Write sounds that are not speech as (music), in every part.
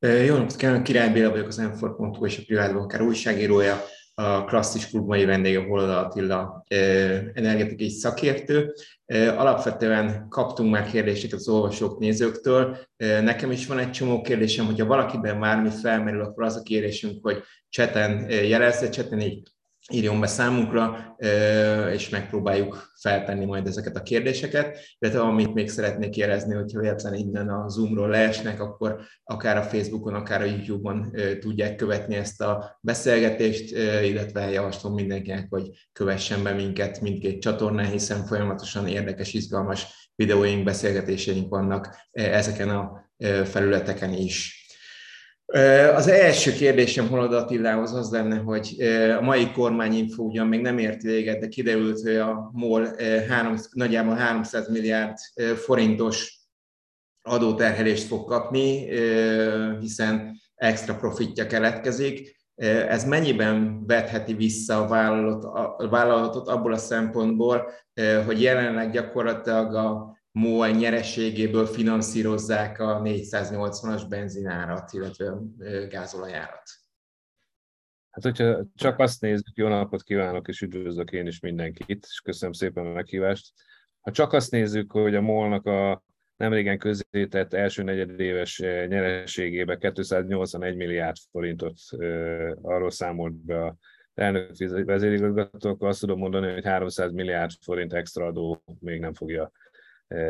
Jó napot kívánok, Király Béla vagyok, az m és a Privát Bankár újságírója, a klasszis klub mai vendége Holoda Attila, energetikai szakértő. Alapvetően kaptunk már kérdéseket az olvasók, nézőktől. Nekem is van egy csomó kérdésem, hogyha valakiben bármi felmerül, akkor az a kérésünk, hogy cseten jelezze, cseten így írjon be számunkra, és megpróbáljuk feltenni majd ezeket a kérdéseket, illetve amit még szeretnék érezni, hogyha véletlen innen a Zoomról leesnek, akkor akár a Facebookon, akár a YouTube-on tudják követni ezt a beszélgetést, illetve javaslom mindenkinek, hogy kövessen be minket mindkét csatornán, hiszen folyamatosan érdekes, izgalmas videóink, beszélgetéseink vannak ezeken a felületeken is. Az első kérdésem Holod Attilához az lenne, hogy a mai kormányinfo ugyan még nem ért véget, de kiderült, hogy a MOL három, nagyjából 300 milliárd forintos adóterhelést fog kapni, hiszen extra profitja keletkezik. Ez mennyiben vetheti vissza a, vállalat, a vállalatot abból a szempontból, hogy jelenleg gyakorlatilag a MOL nyereségéből finanszírozzák a 480-as benzinárat, illetve gázolajárat. Hát, hogyha csak azt nézzük, jó napot kívánok, és üdvözlök én is mindenkit, és köszönöm szépen a meghívást. Ha csak azt nézzük, hogy a MOL-nak a nemrégen közzétett első negyedéves nyereségébe 281 milliárd forintot arról számolt be a elnök vezérigazgató, azt tudom mondani, hogy 300 milliárd forint extra adó még nem fogja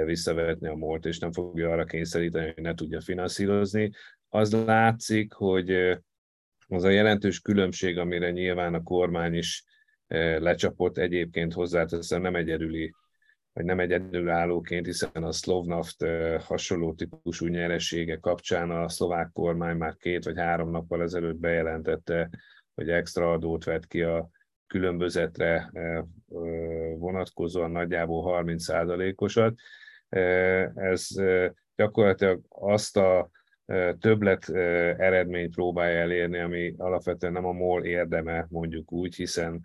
visszavetni a MOL-t, és nem fogja arra kényszeríteni, hogy ne tudja finanszírozni. Az látszik, hogy az a jelentős különbség, amire nyilván a kormány is lecsapott, egyébként hozzáteszem nem egyedüli, vagy nem egyedülállóként, hiszen a Slovnaft hasonló típusú nyeresége kapcsán a szlovák kormány már két vagy három nappal ezelőtt bejelentette, hogy extra adót vett ki a különbözetre vonatkozóan nagyjából 30%-osat. Ez gyakorlatilag azt a többlet eredményt próbálja elérni, ami alapvetően nem a MOL érdeme, mondjuk úgy, hiszen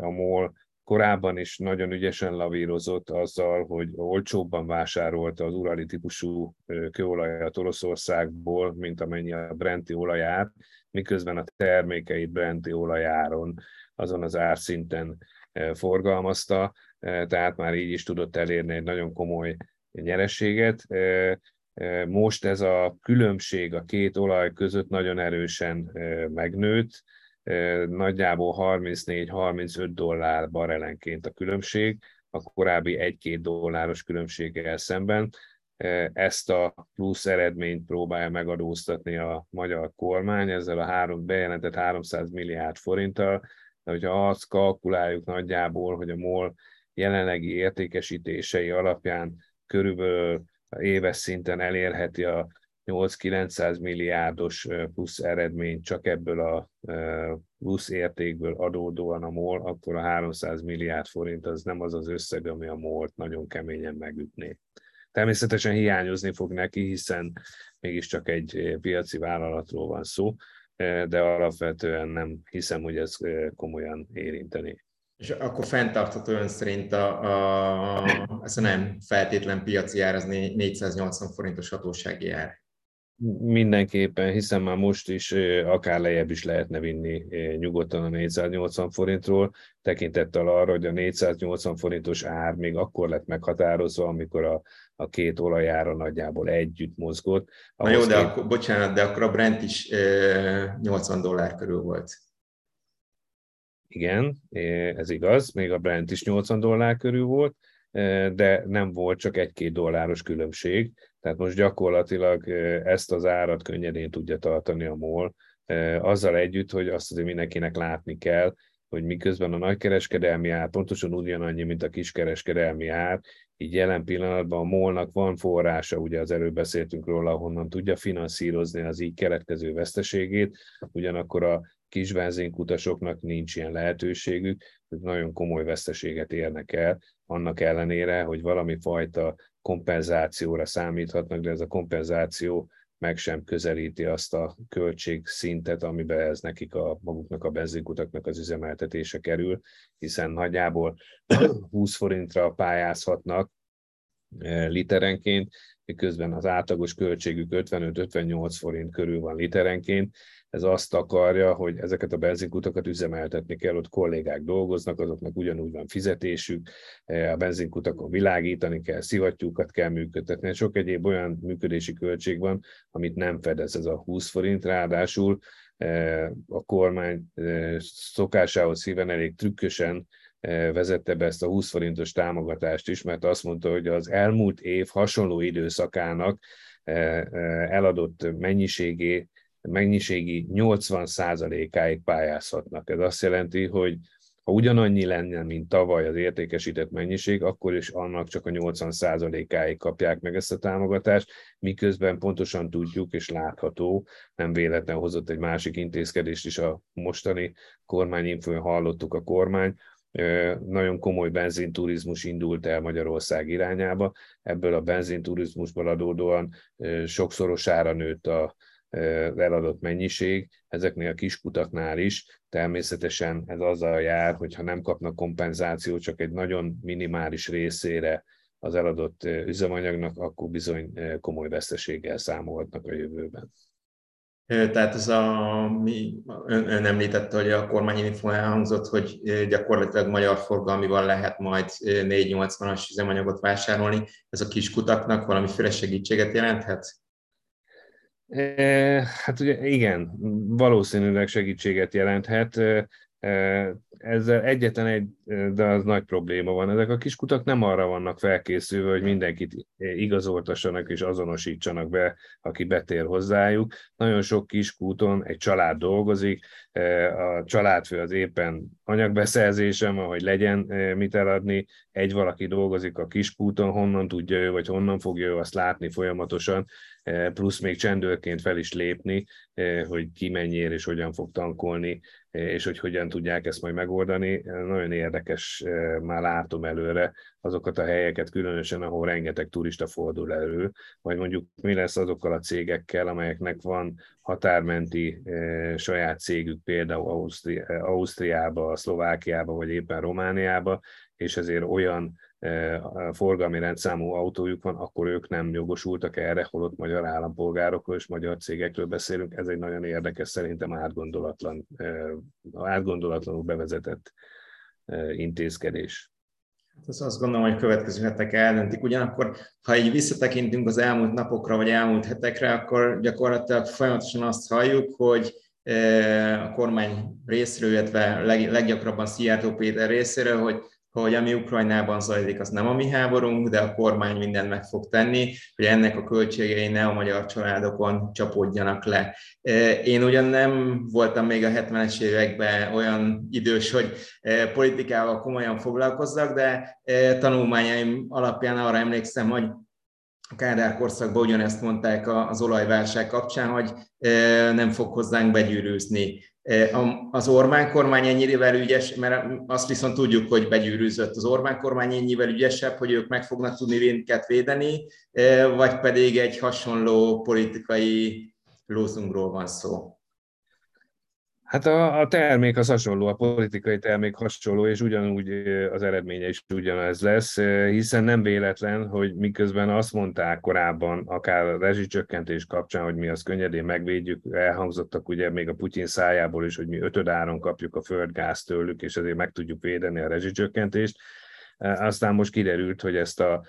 a MOL korábban is nagyon ügyesen lavírozott azzal, hogy olcsóbban vásárolta az urali típusú kőolajat Oroszországból, mint amennyi a Brenti olaját, miközben a termékeit Brenti olajáron azon az árszinten e, forgalmazta, e, tehát már így is tudott elérni egy nagyon komoly nyereséget. E, most ez a különbség a két olaj között nagyon erősen megnőtt, nagyjából 34-35 dollár barelenként a különbség, a korábbi 1-2 dolláros különbséggel szemben. Ezt a plusz eredményt próbálja megadóztatni a magyar kormány ezzel a három, bejelentett 300 milliárd forinttal, de hogyha azt kalkuláljuk nagyjából, hogy a MOL jelenlegi értékesítései alapján körülbelül éves szinten elérheti a 8-900 milliárdos plusz eredményt csak ebből a plusz értékből adódóan a MOL, akkor a 300 milliárd forint az nem az az összeg, ami a MOL-t nagyon keményen megütné. Természetesen hiányozni fog neki, hiszen mégiscsak egy piaci vállalatról van szó, de alapvetően nem hiszem, hogy ez komolyan érinteni. És akkor fenntartható ön szerint a, a, ez a nem feltétlen piaci ár, az 480 forintos hatósági ár? Mindenképpen, hiszen már most is akár lejjebb is lehetne vinni nyugodtan a 480 forintról, tekintettel arra, hogy a 480 forintos ár még akkor lett meghatározva, amikor a, a két olajára nagyjából együtt mozgott. Na jó, de akkor, bocsánat, de akkor a Brent is 80 dollár körül volt. Igen, ez igaz, még a Brent is 80 dollár körül volt, de nem volt csak egy-két dolláros különbség, tehát most gyakorlatilag ezt az árat könnyedén tudja tartani a MOL, azzal együtt, hogy azt azért mindenkinek látni kell, hogy miközben a nagykereskedelmi ár pontosan ugyanannyi, mint a kiskereskedelmi ár, így jelen pillanatban a molnak van forrása, ugye az előbb beszéltünk róla, honnan tudja finanszírozni az így keletkező veszteségét, ugyanakkor a kis benzinkutasoknak nincs ilyen lehetőségük, hogy nagyon komoly veszteséget érnek el, annak ellenére, hogy valami fajta kompenzációra számíthatnak, de ez a kompenzáció meg sem közelíti azt a költségszintet, amiben ez nekik a maguknak a benzinkutaknak az üzemeltetése kerül, hiszen nagyjából (clears throat) 20 forintra pályázhatnak literenként, miközben az átlagos költségük 55-58 forint körül van literenként. Ez azt akarja, hogy ezeket a benzinkutakat üzemeltetni kell, ott kollégák dolgoznak, azoknak ugyanúgy van fizetésük, a benzinkutakon világítani kell, szivattyúkat kell működtetni, sok egyéb olyan működési költség van, amit nem fedez ez a 20 forint, ráadásul a kormány szokásához híven elég trükkösen vezette be ezt a 20 forintos támogatást is, mert azt mondta, hogy az elmúlt év hasonló időszakának eladott mennyiségé, mennyiségi 80%-áig pályázhatnak. Ez azt jelenti, hogy ha ugyanannyi lenne, mint tavaly az értékesített mennyiség, akkor is annak csak a 80%-áig kapják meg ezt a támogatást, miközben pontosan tudjuk és látható, nem véletlen hozott egy másik intézkedést is a mostani kormányinfőn hallottuk a kormány, nagyon komoly benzinturizmus indult el Magyarország irányába. Ebből a benzinturizmusból adódóan sokszorosára nőtt a eladott mennyiség, ezeknél a kiskutaknál is. Természetesen ez azzal jár, hogy ha nem kapnak kompenzációt csak egy nagyon minimális részére az eladott üzemanyagnak, akkor bizony komoly veszteséggel számolhatnak a jövőben. Tehát ez a, mi, ön, ön említette, hogy a kormányinfo elhangzott, hogy gyakorlatilag magyar forgalmival lehet majd 480-as üzemanyagot vásárolni. Ez a kiskutaknak valamiféle segítséget jelenthet? Hát ugye igen, valószínűleg segítséget jelenthet. Ezzel egyetlen egy, de az nagy probléma van. Ezek a kiskutak nem arra vannak felkészülve, hogy mindenkit igazoltassanak és azonosítsanak be, aki betér hozzájuk. Nagyon sok kiskúton egy család dolgozik, a családfő az éppen anyagbeszerzésem, ahogy legyen mit eladni, egy valaki dolgozik a kiskúton, honnan tudja ő, vagy honnan fogja ő azt látni folyamatosan, plusz még csendőrként fel is lépni, hogy ki mennyiért és hogyan fog tankolni, és hogy hogyan tudják ezt majd megoldani. Nagyon érdekes, már látom előre azokat a helyeket, különösen, ahol rengeteg turista fordul elő, vagy mondjuk mi lesz azokkal a cégekkel, amelyeknek van határmenti saját cégük, például Ausztri- Ausztriába, Szlovákiába, vagy éppen Romániába, és ezért olyan forgalmi rendszámú autójuk van, akkor ők nem jogosultak erre, holott magyar állampolgárokról és magyar cégekről beszélünk. Ez egy nagyon érdekes, szerintem átgondolatlan, átgondolatlanul bevezetett intézkedés. Hát azt, azt gondolom, hogy következő hetek eldöntik. Ugyanakkor, ha így visszatekintünk az elmúlt napokra, vagy elmúlt hetekre, akkor gyakorlatilag folyamatosan azt halljuk, hogy a kormány részről, illetve leggyakrabban Szijjártó Péter részéről, hogy hogy ami Ukrajnában zajlik, az nem a mi háborunk, de a kormány mindent meg fog tenni, hogy ennek a költségei ne a magyar családokon csapódjanak le. E, én ugyan nem voltam még a 70-es években olyan idős, hogy e, politikával komolyan foglalkozzak, de e, tanulmányaim alapján arra emlékszem, hogy a Kádár korszakban ugyanezt mondták az olajválság kapcsán, hogy nem fog hozzánk begyűrűzni az Orbán kormány ennyivel ügyes, mert azt viszont tudjuk, hogy begyűrűzött az Orbán kormány ennyivel ügyesebb, hogy ők meg fognak tudni minket védeni, vagy pedig egy hasonló politikai lózunkról van szó. Hát a, a termék az hasonló, a politikai termék hasonló, és ugyanúgy az eredménye is ugyanez lesz, hiszen nem véletlen, hogy miközben azt mondták korábban, akár a rezsicsökkentés kapcsán, hogy mi azt könnyedén megvédjük, elhangzottak ugye még a Putyin szájából is, hogy mi ötödáron kapjuk a földgáz tőlük, és ezért meg tudjuk védeni a rezsicsökkentést, aztán most kiderült, hogy ezt a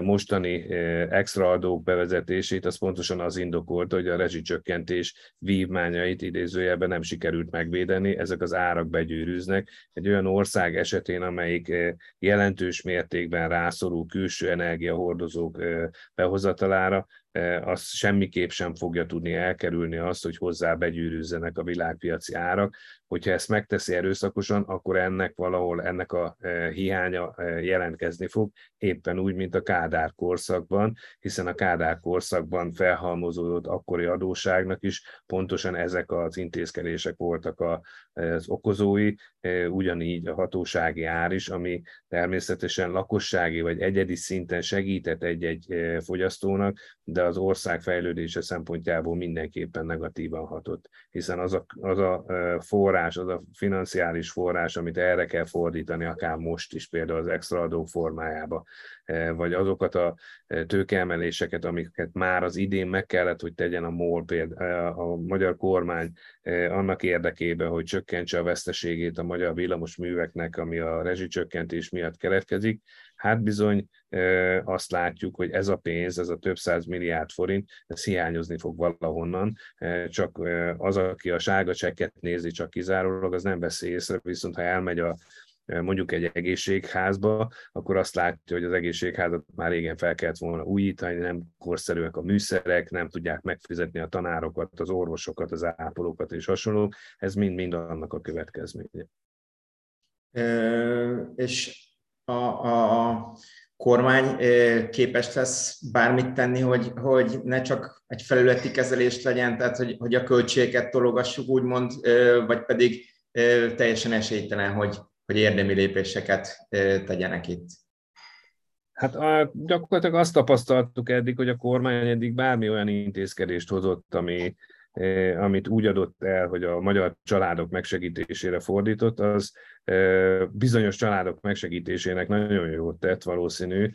mostani extra adók bevezetését az pontosan az indokolt, hogy a rezsicsökkentés vívmányait idézőjelben nem sikerült megvédeni, ezek az árak begyűrűznek. Egy olyan ország esetén, amelyik jelentős mértékben rászorul külső energiahordozók behozatalára, az semmiképp sem fogja tudni elkerülni azt, hogy hozzá begyűrűzzenek a világpiaci árak. Hogyha ezt megteszi erőszakosan, akkor ennek valahol ennek a hiánya jelentkezni fog, éppen úgy, mint a Kádár korszakban, hiszen a Kádár korszakban felhalmozódott akkori adóságnak is pontosan ezek az intézkedések voltak az okozói, ugyanígy a hatósági ár is, ami természetesen lakossági vagy egyedi szinten segített egy-egy fogyasztónak, de az ország fejlődése szempontjából mindenképpen negatívan hatott, hiszen az a, az a forrás, az a financiális forrás, amit erre kell fordítani, akár most is, például az extra adók formájába, vagy azokat a tőkeemeléseket, amiket már az idén meg kellett, hogy tegyen a MOL, például a magyar kormány annak érdekében, hogy csökkentse a veszteségét a magyar villamos műveknek, ami a rezsicsökkentés miatt keletkezik, hát bizony azt látjuk, hogy ez a pénz, ez a több száz milliárd forint, ez hiányozni fog valahonnan, csak az, aki a sárga csekket nézi csak kizárólag, az nem veszi észre, viszont ha elmegy a mondjuk egy egészségházba, akkor azt látja, hogy az egészségházat már régen fel kellett volna újítani, nem korszerűek a műszerek, nem tudják megfizetni a tanárokat, az orvosokat, az ápolókat és hasonlók. Ez mind-mind annak a következménye. És a, a, kormány képes lesz bármit tenni, hogy, hogy ne csak egy felületi kezelést legyen, tehát hogy, hogy a költségeket tologassuk úgymond, vagy pedig teljesen esélytelen, hogy, hogy érdemi lépéseket tegyenek itt? Hát a, gyakorlatilag azt tapasztaltuk eddig, hogy a kormány eddig bármi olyan intézkedést hozott, ami, amit úgy adott el, hogy a magyar családok megsegítésére fordított, az bizonyos családok megsegítésének nagyon jót tett valószínű,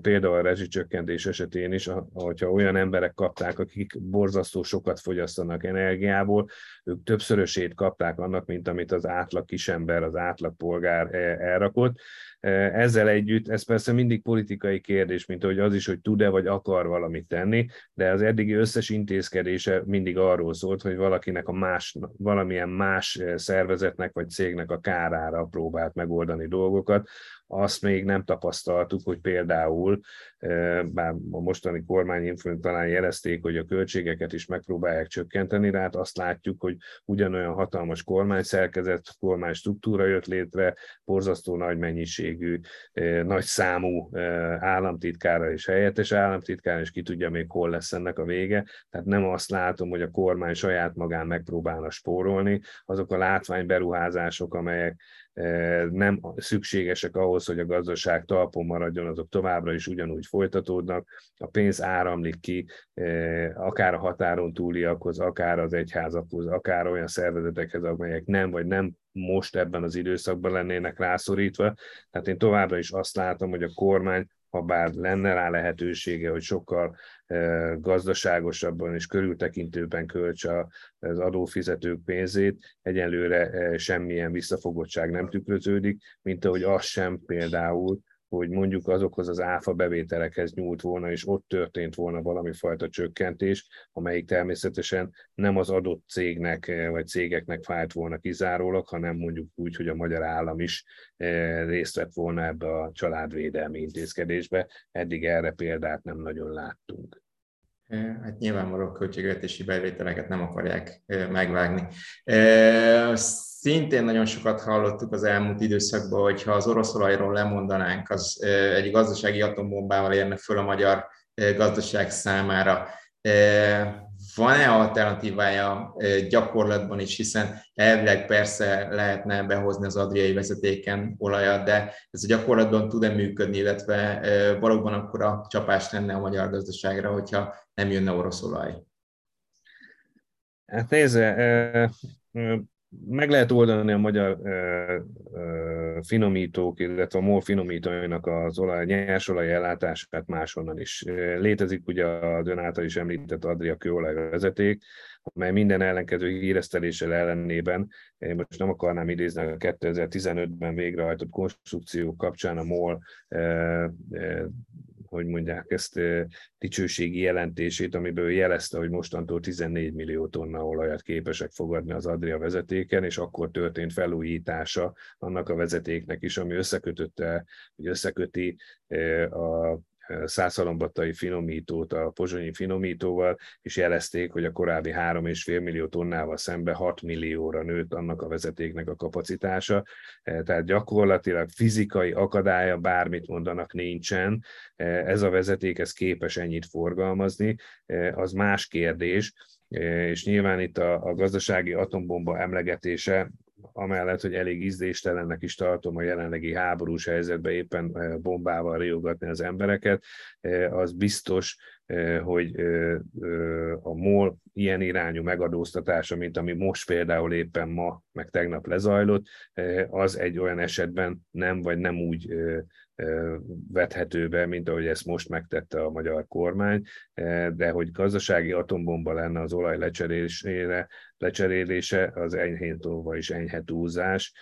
például a rezsicsökkentés esetén is, hogyha olyan emberek kapták, akik borzasztó sokat fogyasztanak energiából, ők többszörösét kapták annak, mint amit az átlag kisember, az átlag polgár elrakott. Ezzel együtt, ez persze mindig politikai kérdés, mint hogy az is, hogy tud-e vagy akar valamit tenni, de az eddigi összes intézkedése mindig arról szólt, hogy valakinek a más, valamilyen más szervezetnek vagy cégnek a kárára számára próbált megoldani dolgokat. Azt még nem tapasztaltuk, hogy például, bár a mostani kormányinfőn talán jelezték, hogy a költségeket is megpróbálják csökkenteni, de hát azt látjuk, hogy ugyanolyan hatalmas kormány szerkezet, kormány struktúra jött létre, borzasztó nagy mennyiségű, nagy számú államtitkára és helyettes államtitkára, és ki tudja még hol lesz ennek a vége. Tehát nem azt látom, hogy a kormány saját magán megpróbálna spórolni, azok a látványberuházások, amelyek nem szükségesek ahhoz, hogy a gazdaság talpon maradjon, azok továbbra is ugyanúgy folytatódnak. A pénz áramlik ki, akár a határon túliakhoz, akár az egyházakhoz, akár olyan szervezetekhez, amelyek nem vagy nem most ebben az időszakban lennének rászorítva. Tehát én továbbra is azt látom, hogy a kormány ha bár lenne rá lehetősége, hogy sokkal gazdaságosabban és körültekintőben költse az adófizetők pénzét, egyelőre semmilyen visszafogottság nem tükröződik, mint ahogy az sem például, hogy mondjuk azokhoz az áfa bevételekhez nyúlt volna, és ott történt volna valami fajta csökkentés, amelyik természetesen nem az adott cégnek vagy cégeknek fájt volna kizárólag, hanem mondjuk úgy, hogy a magyar állam is részt vett volna ebbe a családvédelmi intézkedésbe. Eddig erre példát nem nagyon láttunk. Hát nyilvánvaló költségvetési bevételeket nem akarják megvágni. Szintén nagyon sokat hallottuk az elmúlt időszakban, hogy ha az orosz olajról lemondanánk, az egy gazdasági atombombával érne föl a magyar gazdaság számára. Van-e alternatívája gyakorlatban is, hiszen elvileg persze lehetne behozni az adriai vezetéken olajat, de ez a gyakorlatban tud-e működni, illetve valóban akkor a csapás lenne a magyar gazdaságra, hogyha nem jönne orosz olaj? Hát nézze, meg lehet oldani a magyar ö, ö, finomítók, illetve a MOL finomítóinak az olaj, nyersolaj ellátását máshonnan is. Létezik ugye az ön is említett Adria kőolajvezeték, amely minden ellenkező híreszteléssel ellenében, én most nem akarnám idézni a 2015-ben végrehajtott konstrukció kapcsán a MOL hogy mondják ezt, dicsőségi jelentését, amiből jelezte, hogy mostantól 14 millió tonna olajat képesek fogadni az Adria vezetéken, és akkor történt felújítása annak a vezetéknek is, ami összekötötte, hogy összeköti a százszalombattai finomítót a pozsonyi finomítóval, és jelezték, hogy a korábbi 3,5 millió tonnával szembe 6 millióra nőtt annak a vezetéknek a kapacitása. E, tehát gyakorlatilag fizikai akadálya, bármit mondanak, nincsen. E, ez a vezeték, ez képes ennyit forgalmazni. E, az más kérdés, és nyilván itt a, a gazdasági atombomba emlegetése amellett, hogy elég ízdéstelennek is tartom a jelenlegi háborús helyzetben éppen bombával riogatni az embereket, az biztos, hogy a MOL ilyen irányú megadóztatása, mint ami most például éppen ma, meg tegnap lezajlott, az egy olyan esetben nem, vagy nem úgy vethető be, mint ahogy ezt most megtette a magyar kormány, de hogy gazdasági atombomba lenne az olaj lecserélésére, lecserélése, az enyhén tolva is enyhe túlzás.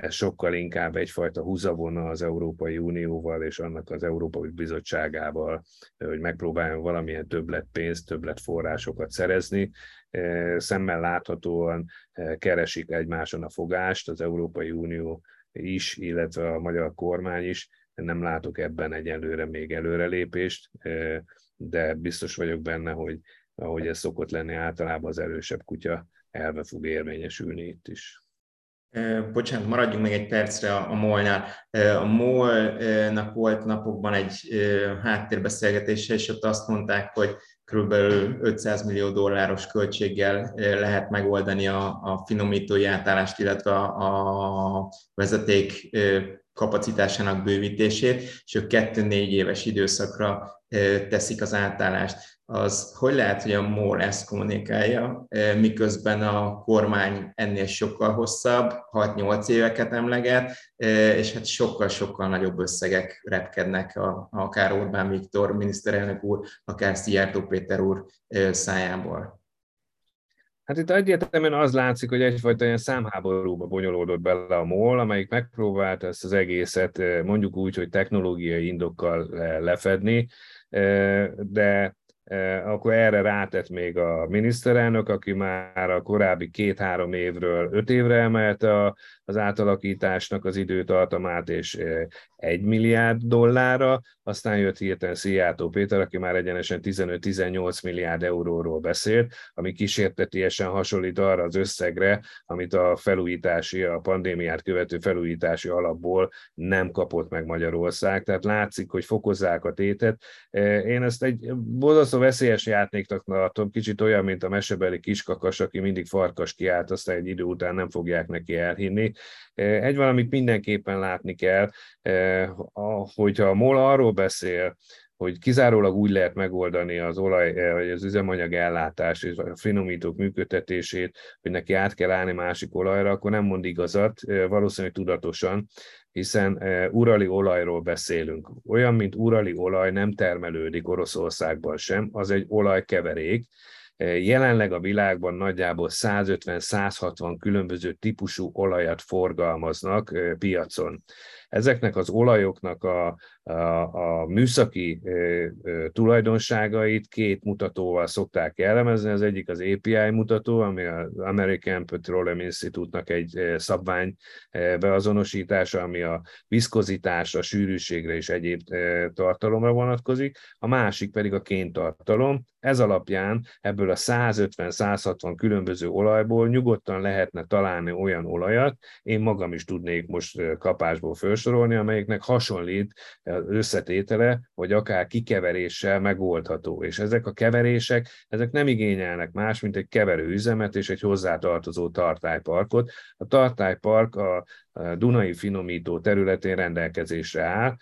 Ez sokkal inkább egyfajta húzavona az Európai Unióval és annak az Európai Bizottságával, hogy megpróbáljon valamilyen többlet pénzt, többlet forrásokat szerezni. Szemmel láthatóan keresik egymáson a fogást, az Európai Unió is, illetve a magyar kormány is, nem látok ebben egyelőre még előrelépést, de biztos vagyok benne, hogy ahogy ez szokott lenni általában az erősebb kutya elve fog érvényesülni itt is. Bocsánat, maradjunk még egy percre a MOL-nál. A MOL-nak volt napokban egy háttérbeszélgetése, és ott azt mondták, hogy kb. 500 millió dolláros költséggel lehet megoldani a, a finomítói átállást, illetve a, a vezeték kapacitásának bővítését, és ők kettő-négy éves időszakra teszik az átállást. Az hogy lehet, hogy a MOL ezt kommunikálja, miközben a kormány ennél sokkal hosszabb, 6-8 éveket emleget, és hát sokkal-sokkal nagyobb összegek repkednek a, akár Orbán Viktor miniszterelnök úr, akár Szijjártó Péter úr szájából. Hát itt egyértelműen az látszik, hogy egyfajta ilyen számháborúba bonyolódott bele a MOL, amelyik megpróbálta ezt az egészet mondjuk úgy, hogy technológiai indokkal lefedni, de akkor erre rátett még a miniszterelnök, aki már a korábbi két-három évről öt évre emelte az átalakításnak az időtartamát, és egy milliárd dollárra, aztán jött hirtelen Szijjártó Péter, aki már egyenesen 15-18 milliárd euróról beszélt, ami kísértetiesen hasonlít arra az összegre, amit a felújítási, a pandémiát követő felújítási alapból nem kapott meg Magyarország. Tehát látszik, hogy fokozzák a tétet. Én ezt egy borzasztó veszélyes játéknak tartom, kicsit olyan, mint a mesebeli kiskakas, aki mindig farkas kiállt, aztán egy idő után nem fogják neki elhinni. Egy valamit mindenképpen látni kell, hogyha a MOL arról beszél, hogy kizárólag úgy lehet megoldani az olaj, vagy az üzemanyag ellátás és a finomítók működtetését, hogy neki át kell állni másik olajra, akkor nem mond igazat, valószínűleg tudatosan, hiszen urali olajról beszélünk. Olyan, mint urali olaj nem termelődik Oroszországban sem, az egy olajkeverék, Jelenleg a világban nagyjából 150-160 különböző típusú olajat forgalmaznak piacon. Ezeknek az olajoknak a, a, a műszaki e, e, tulajdonságait két mutatóval szokták jellemezni. Az egyik az API mutató, ami az American Petroleum Institute-nak egy szabvány beazonosítása, ami a viszkozitásra, sűrűségre és egyéb tartalomra vonatkozik. A másik pedig a kéntartalom. Ez alapján ebből a 150-160 különböző olajból nyugodtan lehetne találni olyan olajat, én magam is tudnék most kapásból föl felsorolni, amelyeknek hasonlít az összetétele, vagy akár kikeveréssel megoldható. És ezek a keverések, ezek nem igényelnek más, mint egy keverőüzemet és egy hozzátartozó tartályparkot. A tartálypark a Dunai finomító területén rendelkezésre áll,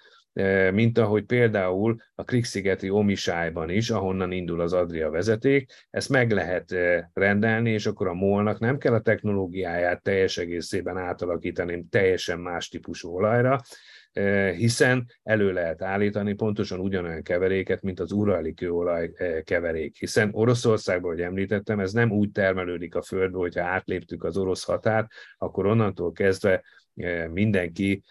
mint ahogy például a Krikszigeti Omisájban is, ahonnan indul az Adria vezeték, ezt meg lehet rendelni, és akkor a molnak nem kell a technológiáját teljes egészében átalakítani teljesen más típusú olajra, hiszen elő lehet állítani pontosan ugyanolyan keveréket, mint az urali kőolaj keverék. Hiszen Oroszországban, hogy említettem, ez nem úgy termelődik a földbe, hogyha átléptük az orosz határt, akkor onnantól kezdve mindenki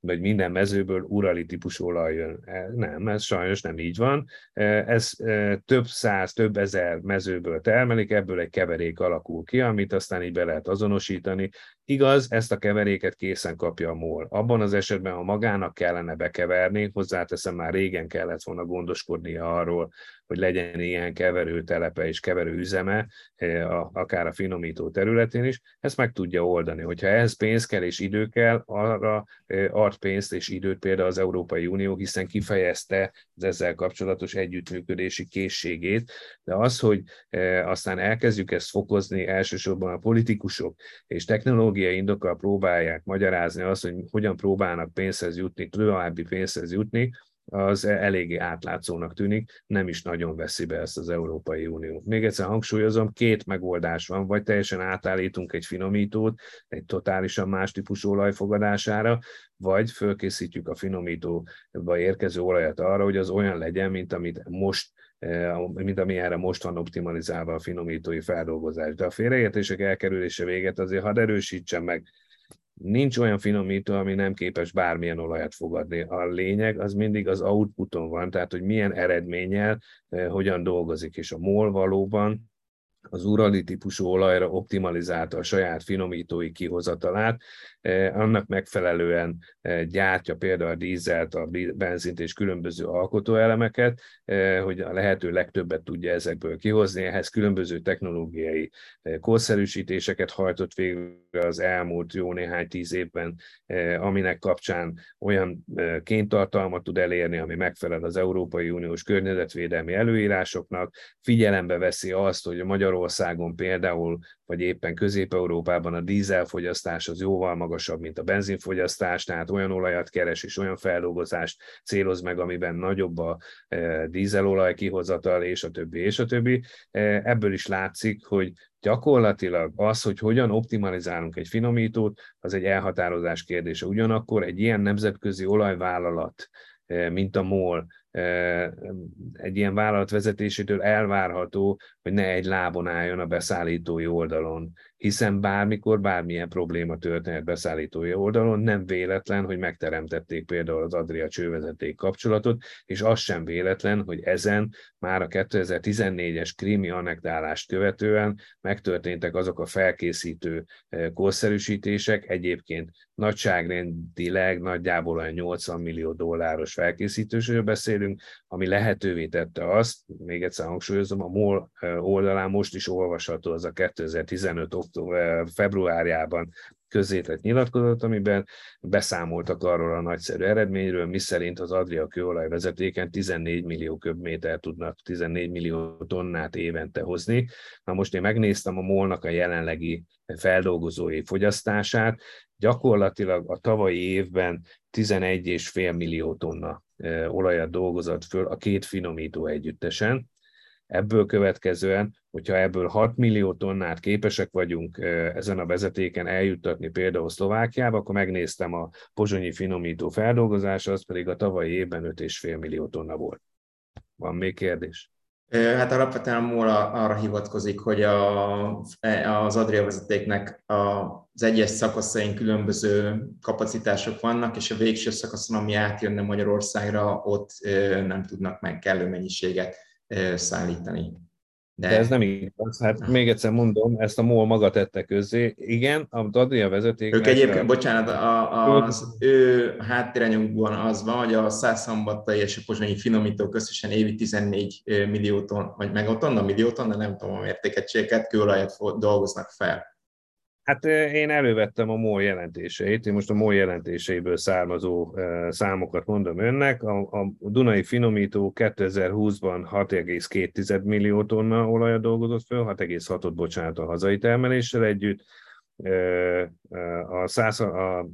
vagy minden mezőből urali típusú olaj jön. E, nem, ez sajnos nem így van. E, ez több száz, több ezer mezőből termelik, ebből egy keverék alakul ki, amit aztán így be lehet azonosítani. Igaz, ezt a keveréket készen kapja a MOL. Abban az esetben, ha magának kellene bekeverni, hozzáteszem már régen kellett volna gondoskodnia arról, hogy legyen ilyen keverőtelepe és keverőüzeme, akár a finomító területén is, ezt meg tudja oldani. Hogyha ehhez pénz kell és idő kell, arra ad pénzt és időt például az Európai Unió, hiszen kifejezte az ezzel kapcsolatos együttműködési készségét, de az, hogy aztán elkezdjük ezt fokozni, elsősorban a politikusok és technológiai indokkal próbálják magyarázni azt, hogy hogyan próbálnak pénzhez jutni, további pénzhez jutni, az eléggé átlátszónak tűnik, nem is nagyon veszi be ezt az Európai Unió. Még egyszer hangsúlyozom, két megoldás van, vagy teljesen átállítunk egy finomítót egy totálisan más típusú olaj fogadására, vagy fölkészítjük a finomítóba érkező olajat arra, hogy az olyan legyen, mint amit most eh, mint ami erre most van optimalizálva a finomítói feldolgozás. De a félreértések elkerülése véget azért hadd erősítsem meg, nincs olyan finomító, ami nem képes bármilyen olajat fogadni. A lényeg az mindig az outputon van, tehát hogy milyen eredménnyel eh, hogyan dolgozik, és a MOL valóban az urali típusú olajra optimalizálta a saját finomítói kihozatalát, annak megfelelően eh, gyártja például a dízelt, a benzint és különböző alkotóelemeket, eh, hogy a lehető legtöbbet tudja ezekből kihozni, ehhez különböző technológiai korszerűsítéseket hajtott végre az elmúlt jó néhány tíz évben, aminek kapcsán olyan kéntartalmat tud elérni, ami megfelel az Európai Uniós környezetvédelmi előírásoknak, figyelembe veszi azt, hogy Magyarországon például, vagy éppen Közép-Európában a dízelfogyasztás az jóval magasabb, mint a benzinfogyasztás, tehát olyan olajat keres és olyan feldolgozást céloz meg, amiben nagyobb a e, dízelolaj kihozatal, és a többi, és a többi. E, ebből is látszik, hogy gyakorlatilag az, hogy hogyan optimalizálunk egy finomítót, az egy elhatározás kérdése. Ugyanakkor egy ilyen nemzetközi olajvállalat, e, mint a MOL, egy ilyen vállalat vezetésétől elvárható, hogy ne egy lábon álljon a beszállítói oldalon, hiszen bármikor bármilyen probléma történhet beszállítói oldalon, nem véletlen, hogy megteremtették például az Adria csővezeték kapcsolatot, és az sem véletlen, hogy ezen már a 2014-es krími annektálást követően megtörténtek azok a felkészítő korszerűsítések, egyébként nagyságrendileg nagyjából olyan 80 millió dolláros felkészítősről beszélünk, ami lehetővé tette azt, még egyszer hangsúlyozom, a MOL oldalán most is olvasható az a 2015. Október, februárjában közzétett nyilatkozat, amiben beszámoltak arról a nagyszerű eredményről, miszerint az Adria kőolaj vezetéken 14 millió köbméter tudnak 14 millió tonnát évente hozni. Na most én megnéztem a molnak a jelenlegi feldolgozói fogyasztását, gyakorlatilag a tavalyi évben 11,5 millió tonna olajat dolgozott föl a két finomító együttesen, Ebből következően, hogyha ebből 6 millió tonnát képesek vagyunk ezen a vezetéken eljuttatni például Szlovákiába, akkor megnéztem a pozsonyi finomító feldolgozása, az pedig a tavalyi évben 5,5 millió tonna volt. Van még kérdés? Hát alapvetően a MOL arra hivatkozik, hogy a, az Adria vezetéknek az egyes szakaszain különböző kapacitások vannak, és a végső szakaszon, ami átjönne Magyarországra, ott nem tudnak meg kellő mennyiséget szállítani. De, De ez nem igaz. Hát még egyszer mondom, ezt a MOL maga tette közzé. Igen, a Adria vezeték... Ők egyébként, a... bocsánat, a, az ő háttéranyagukban az van, hogy a Szászambattai és a pozsonyi finomítók összesen évi 14 millió ton, vagy meg ott a millió ton, de nem tudom a mértékegységeket, kőolajat dolgoznak fel. Hát én elővettem a MOL jelentéseit, én most a MOL jelentéseiből származó számokat mondom önnek. A, a Dunai finomító 2020-ban 6,2 millió tonna olajat dolgozott föl, 6,6-ot bocsánat a hazai termeléssel együtt, a, száz, a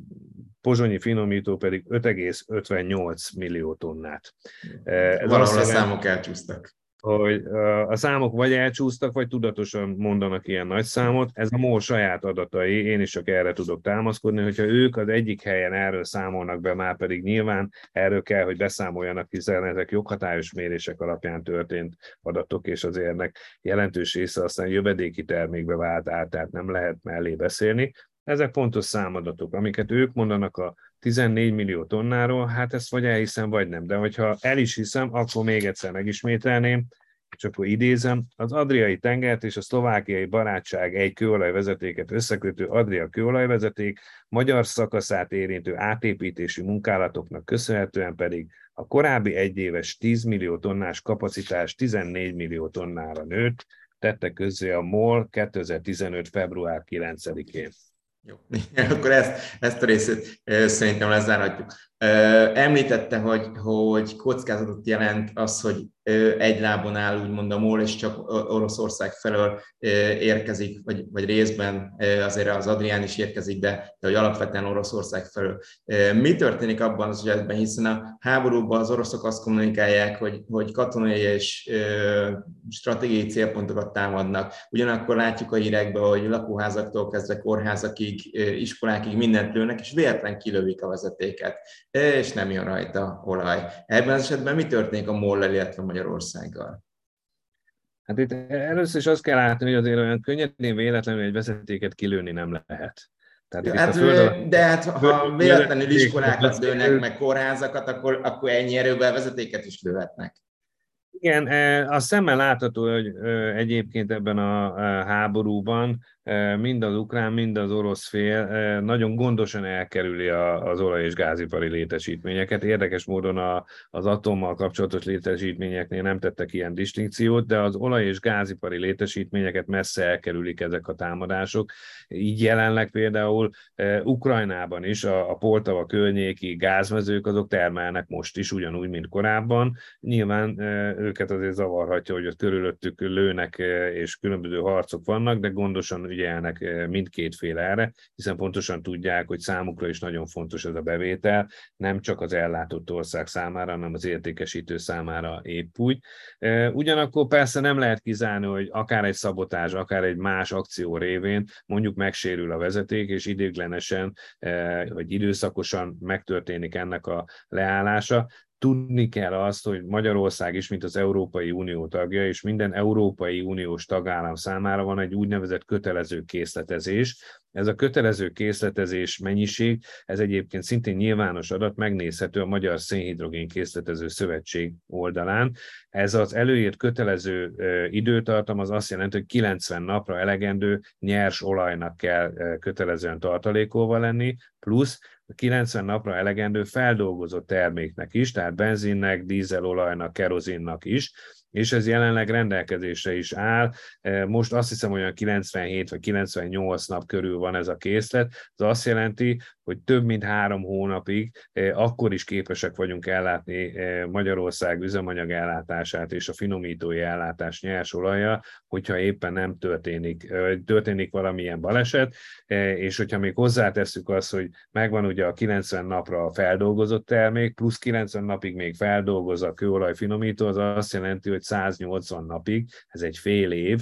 pozsonyi finomító pedig 5,58 millió tonnát. Ez Valahol a számok elcsúsztak hogy a számok vagy elcsúsztak, vagy tudatosan mondanak ilyen nagy számot. Ez a MOL saját adatai, én is csak erre tudok támaszkodni, hogyha ők az egyik helyen erről számolnak be, már pedig nyilván erről kell, hogy beszámoljanak, hiszen ezek joghatályos mérések alapján történt adatok, és azért ennek jelentős része aztán jövedéki termékbe vált át, tehát nem lehet mellé beszélni. Ezek pontos számadatok, amiket ők mondanak a 14 millió tonnáról, hát ezt vagy elhiszem, vagy nem. De hogyha el is hiszem, akkor még egyszer megismételném, és akkor idézem, az Adriai tengert és a szlovákiai barátság egy kőolajvezetéket összekötő Adria kőolajvezeték magyar szakaszát érintő átépítési munkálatoknak köszönhetően pedig a korábbi egyéves 10 millió tonnás kapacitás 14 millió tonnára nőtt, tette közzé a MOL 2015. február 9-én. Jó, (laughs) akkor ezt, ezt a részét szerintem lezárhatjuk. Említette, hogy, hogy kockázatot jelent az, hogy egy lábon áll, úgymond a MOL, és csak Oroszország felől érkezik, vagy, vagy részben azért az Adrián is érkezik, de, de hogy alapvetően Oroszország felől. Mi történik abban az esetben, hiszen a háborúban az oroszok azt kommunikálják, hogy, hogy katonai és stratégiai célpontokat támadnak. Ugyanakkor látjuk a hírekben, hogy lakóházaktól kezdve kórházakig, iskolákig mindent lőnek, és véletlen kilövik a vezetéket, és nem jön rajta olaj. Ebben az esetben mi történik a mol illetve Magyarországgal? Hát itt először is azt kell látni, hogy azért olyan könnyedén véletlenül egy vezetéket kilőni nem lehet. Tehát ja, hát, föld, de hát ha véletlenül iskolákat lőnek, meg kórházakat, akkor, akkor ennyi erővel vezetéket is lőhetnek. Igen, e, a szemmel látható, hogy egyébként ebben a háborúban mind az ukrán, mind az orosz fél nagyon gondosan elkerüli az olaj- és gázipari létesítményeket. Érdekes módon az atommal kapcsolatos létesítményeknél nem tettek ilyen distinkciót, de az olaj- és gázipari létesítményeket messze elkerülik ezek a támadások. Így jelenleg például Ukrajnában is a, a Poltava környéki gázmezők azok termelnek most is, ugyanúgy, mint korábban. Nyilván őket azért zavarhatja, hogy ott körülöttük lőnek és különböző harcok vannak, de gondosan ügyelnek eh, mindkét fél erre, hiszen pontosan tudják, hogy számukra is nagyon fontos ez a bevétel, nem csak az ellátott ország számára, hanem az értékesítő számára épp úgy. Eh, ugyanakkor persze nem lehet kizárni, hogy akár egy szabotás, akár egy más akció révén mondjuk megsérül a vezeték, és idéglenesen, vagy eh, időszakosan megtörténik ennek a leállása tudni kell azt, hogy Magyarország is, mint az Európai Unió tagja, és minden Európai Uniós tagállam számára van egy úgynevezett kötelező készletezés. Ez a kötelező készletezés mennyiség, ez egyébként szintén nyilvános adat, megnézhető a Magyar Szénhidrogén Készletező Szövetség oldalán. Ez az előírt kötelező időtartam az azt jelenti, hogy 90 napra elegendő nyers olajnak kell kötelezően tartalékolva lenni, plusz 90 napra elegendő feldolgozott terméknek is, tehát benzinnek, dízelolajnak, kerozinnak is, és ez jelenleg rendelkezésre is áll. E, most azt hiszem olyan 97 vagy 98 nap körül van ez a készlet. Ez azt jelenti, hogy több mint három hónapig e, akkor is képesek vagyunk ellátni e, Magyarország üzemanyag ellátását és a finomítói ellátás nyers olaja, hogyha éppen nem történik, történik valamilyen baleset, és hogyha még hozzátesszük azt, hogy megvan ugye a 90 napra a feldolgozott termék, plusz 90 napig még feldolgoz a kőolaj finomító, az azt jelenti, hogy 180 napig, ez egy fél év,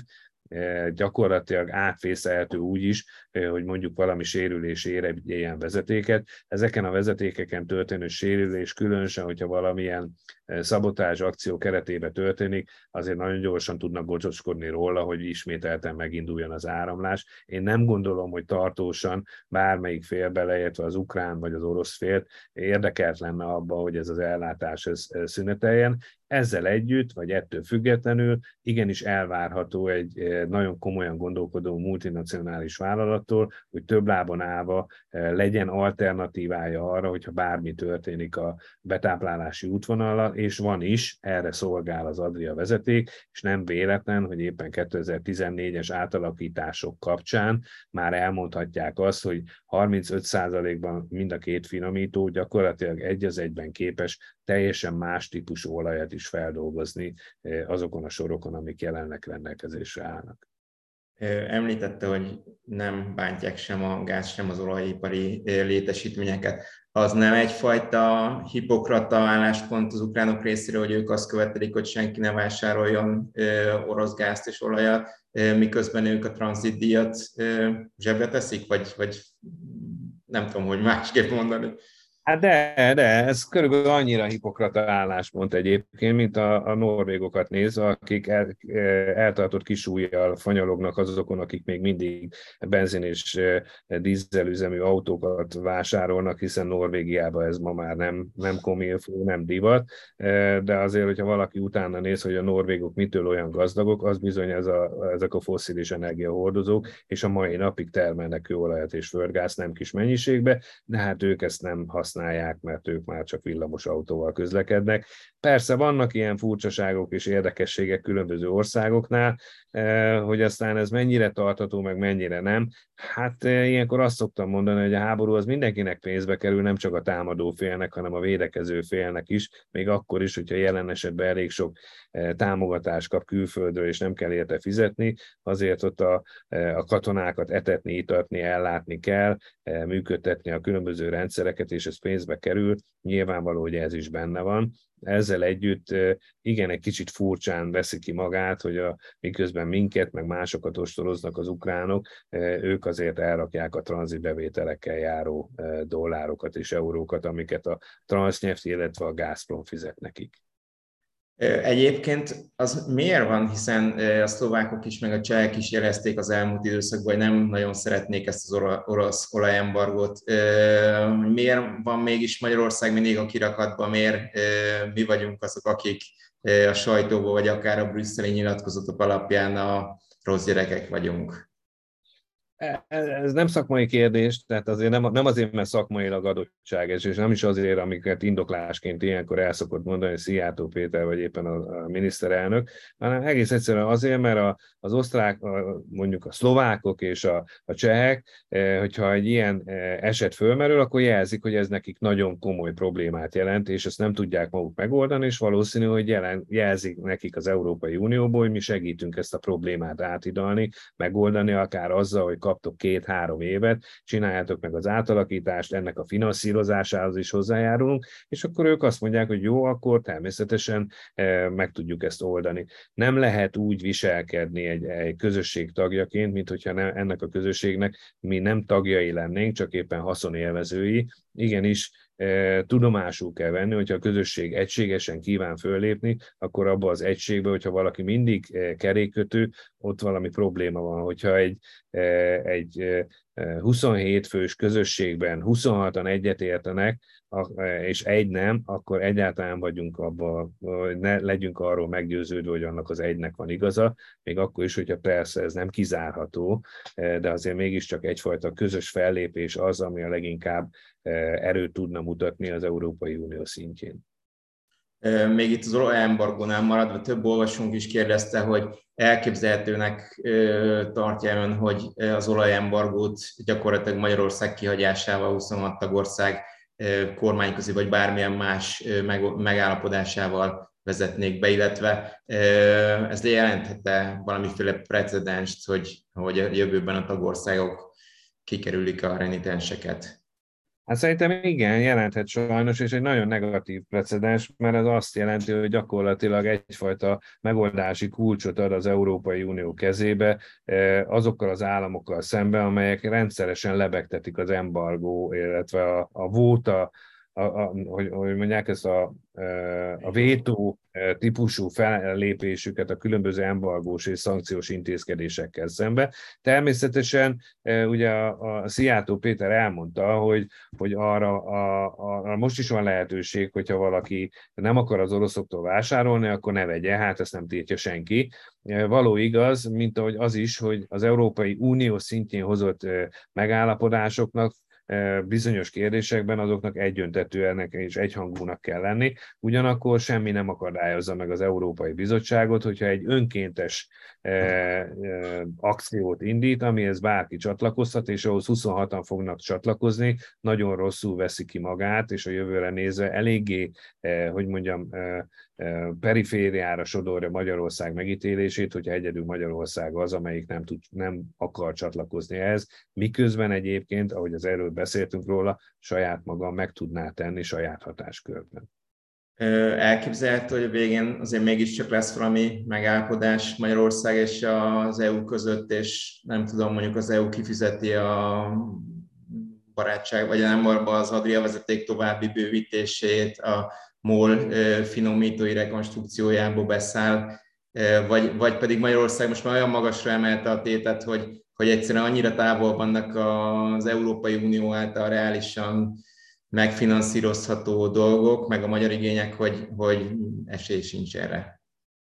eh, gyakorlatilag átvészelhető úgy is, eh, hogy mondjuk valami sérülés ér egy ilyen vezetéket. Ezeken a vezetékeken történő sérülés, különösen, hogyha valamilyen szabotás akció keretében történik, azért nagyon gyorsan tudnak gocsoskodni róla, hogy ismételten meginduljon az áramlás. Én nem gondolom, hogy tartósan bármelyik fél beleértve az ukrán vagy az orosz fél érdekelt lenne abban, hogy ez az ellátás ez szüneteljen. Ezzel együtt, vagy ettől függetlenül igenis elvárható egy nagyon komolyan gondolkodó multinacionális vállalattól, hogy több lábon állva legyen alternatívája arra, hogyha bármi történik a betáplálási útvonallal, és van is, erre szolgál az Adria vezeték, és nem véletlen, hogy éppen 2014-es átalakítások kapcsán már elmondhatják azt, hogy 35%-ban mind a két finomító gyakorlatilag egy az egyben képes teljesen más típusú olajat is feldolgozni eh, azokon a sorokon, amik jelenleg rendelkezésre állnak. Említette, hogy nem bántják sem a gáz, sem az olajipari létesítményeket az nem egyfajta hipokrata álláspont az ukránok részéről, hogy ők azt követelik, hogy senki ne vásároljon orosz gázt és olajat, miközben ők a tranzitdíjat zsebre teszik, vagy, vagy nem tudom, hogy másképp mondani. Hát de, de, ez körülbelül annyira hipokrata álláspont egyébként, mint a, a norvégokat nézve, akik el, eltartott kisújjal fanyalognak azokon, akik még mindig benzin és dízelüzemű autókat vásárolnak, hiszen Norvégiában ez ma már nem, nem komilfó, nem divat, de azért, hogyha valaki utána néz, hogy a norvégok mitől olyan gazdagok, az bizony ez a, ezek a foszilis energiahordozók, és a mai napig termelnek kőolajat és földgáz nem kis mennyiségbe, de hát ők ezt nem használják használják, mert ők már csak villamos autóval közlekednek. Persze vannak ilyen furcsaságok és érdekességek különböző országoknál, hogy aztán ez mennyire tartható, meg mennyire nem. Hát ilyenkor azt szoktam mondani, hogy a háború az mindenkinek pénzbe kerül, nem csak a támadó félnek, hanem a védekező félnek is, még akkor is, hogyha jelen esetben elég sok támogatást kap külföldről, és nem kell érte fizetni, azért ott a, a katonákat etetni, itatni, ellátni kell, működtetni a különböző rendszereket, és ez pénzbe kerül. Nyilvánvaló, hogy ez is benne van ezzel együtt igen, egy kicsit furcsán veszi ki magát, hogy a, miközben minket, meg másokat ostoroznak az ukránok, ők azért elrakják a tranzitbevételekkel járó dollárokat és eurókat, amiket a Transneft, illetve a Gazprom fizet nekik. Egyébként az miért van, hiszen a szlovákok is, meg a csehek is jelezték az elmúlt időszakban, hogy nem nagyon szeretnék ezt az orosz olajembargót. Miért van mégis Magyarország mindig a kirakatban, miért mi vagyunk azok, akik a sajtóból, vagy akár a brüsszeli nyilatkozatok alapján a rossz gyerekek vagyunk? Ez nem szakmai kérdés, tehát azért nem, nem azért, mert szakmailag adottság ez, és nem is azért, amiket indoklásként ilyenkor el szokott mondani Szijjártó Péter, vagy éppen a, a miniszterelnök, hanem egész egyszerűen azért, mert a, az osztrák, a, mondjuk a szlovákok és a, a csehek, e, hogyha egy ilyen eset fölmerül, akkor jelzik, hogy ez nekik nagyon komoly problémát jelent, és ezt nem tudják maguk megoldani, és valószínű, hogy jelen, jelzik nekik az Európai Unióból, hogy mi segítünk ezt a problémát átidalni, megoldani, akár azzal, hogy kaptok két-három évet, csináljátok meg az átalakítást, ennek a finanszírozásához is hozzájárulunk, és akkor ők azt mondják, hogy jó, akkor természetesen eh, meg tudjuk ezt oldani. Nem lehet úgy viselkedni egy, egy közösség tagjaként, mint hogyha ne, ennek a közösségnek mi nem tagjai lennénk, csak éppen haszonélvezői. Igenis, tudomásul kell venni, hogyha a közösség egységesen kíván föllépni, akkor abba az egységbe, hogyha valaki mindig kerékkötő, ott valami probléma van. Hogyha egy, egy 27 fős közösségben 26-an egyetértenek, és egy nem, akkor egyáltalán vagyunk abban, ne legyünk arról meggyőződve, hogy annak az egynek van igaza, még akkor is, hogyha persze ez nem kizárható, de azért mégiscsak egyfajta közös fellépés az, ami a leginkább erőt tudna mutatni az Európai Unió szintjén. Még itt az olajembargónál maradva több olvasónk is kérdezte, hogy elképzelhetőnek tartja ön, hogy az olajembargót gyakorlatilag Magyarország kihagyásával 26 tagország kormányközi vagy bármilyen más megállapodásával vezetnék be, illetve ez jelenthette valamiféle precedenst, hogy, hogy a jövőben a tagországok kikerülik a renitenseket. Hát szerintem igen, jelenthet sajnos, és egy nagyon negatív precedens, mert ez azt jelenti, hogy gyakorlatilag egyfajta megoldási kulcsot ad az Európai Unió kezébe eh, azokkal az államokkal szemben, amelyek rendszeresen lebegtetik az embargó, illetve a, a vóta a, a, hogy, hogy mondják, ezt a, a vétó típusú fellépésüket a különböző embargós és szankciós intézkedésekkel szembe. Természetesen ugye a, a Szijjártó Péter elmondta, hogy, hogy arra a, a, most is van lehetőség, hogyha valaki nem akar az oroszoktól vásárolni, akkor ne vegye, hát ezt nem tiltja senki. Való igaz, mint ahogy az is, hogy az Európai Unió szintjén hozott megállapodásoknak bizonyos kérdésekben azoknak egyöntetőenek és egyhangúnak kell lenni, ugyanakkor semmi nem akadályozza meg az Európai Bizottságot, hogyha egy önkéntes akciót indít, amihez bárki csatlakozhat, és ahhoz 26-an fognak csatlakozni, nagyon rosszul veszi ki magát, és a jövőre nézve eléggé, hogy mondjam, perifériára sodorja Magyarország megítélését, hogyha egyedül Magyarország az, amelyik nem, tud, nem akar csatlakozni ehhez, miközben egyébként, ahogy az erről beszéltünk róla, saját maga meg tudná tenni saját hatáskörben. Elképzelhető, hogy a végén azért mégiscsak lesz valami megállapodás Magyarország és az EU között, és nem tudom, mondjuk az EU kifizeti a barátság, vagy nem az Adria vezeték további bővítését, a MOL finomítói rekonstrukciójából beszáll, vagy, vagy pedig Magyarország most már olyan magasra emelte a tétet, hogy, hogy egyszerűen annyira távol vannak az Európai Unió által reálisan megfinanszírozható dolgok, meg a magyar igények, hogy, hogy esély sincs erre.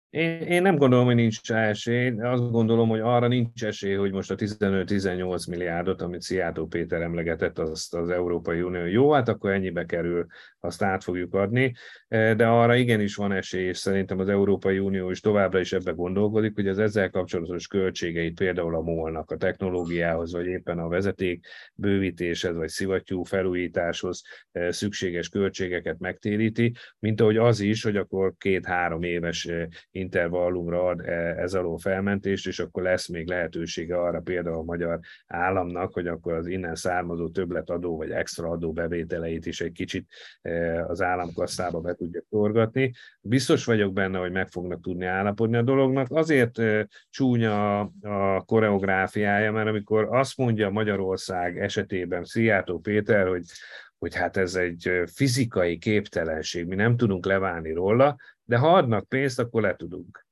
Én, én nem gondolom, hogy nincs esély, azt gondolom, hogy arra nincs esély, hogy most a 15-18 milliárdot, amit Szijjártó Péter emlegetett, azt az Európai Unió jó, hát akkor ennyibe kerül, azt át fogjuk adni, de arra igenis van esély, és szerintem az Európai Unió is továbbra is ebbe gondolkodik, hogy az ezzel kapcsolatos költségeit például a molnak, a technológiához, vagy éppen a vezeték bővítéshez, vagy szivattyú felújításhoz szükséges költségeket megtéríti, mint ahogy az is, hogy akkor két-három éves intervallumra ad ez alól felmentést, és akkor lesz még lehetősége arra például a magyar államnak, hogy akkor az innen származó többletadó vagy extra adó bevételeit is egy kicsit az államkasszába be tudja forgatni. Biztos vagyok benne, hogy meg fognak tudni állapodni a dolognak. Azért csúnya a koreográfiája, mert amikor azt mondja Magyarország esetében Szijjártó Péter, hogy hogy hát ez egy fizikai képtelenség, mi nem tudunk leválni róla, de ha adnak pénzt, akkor le tudunk.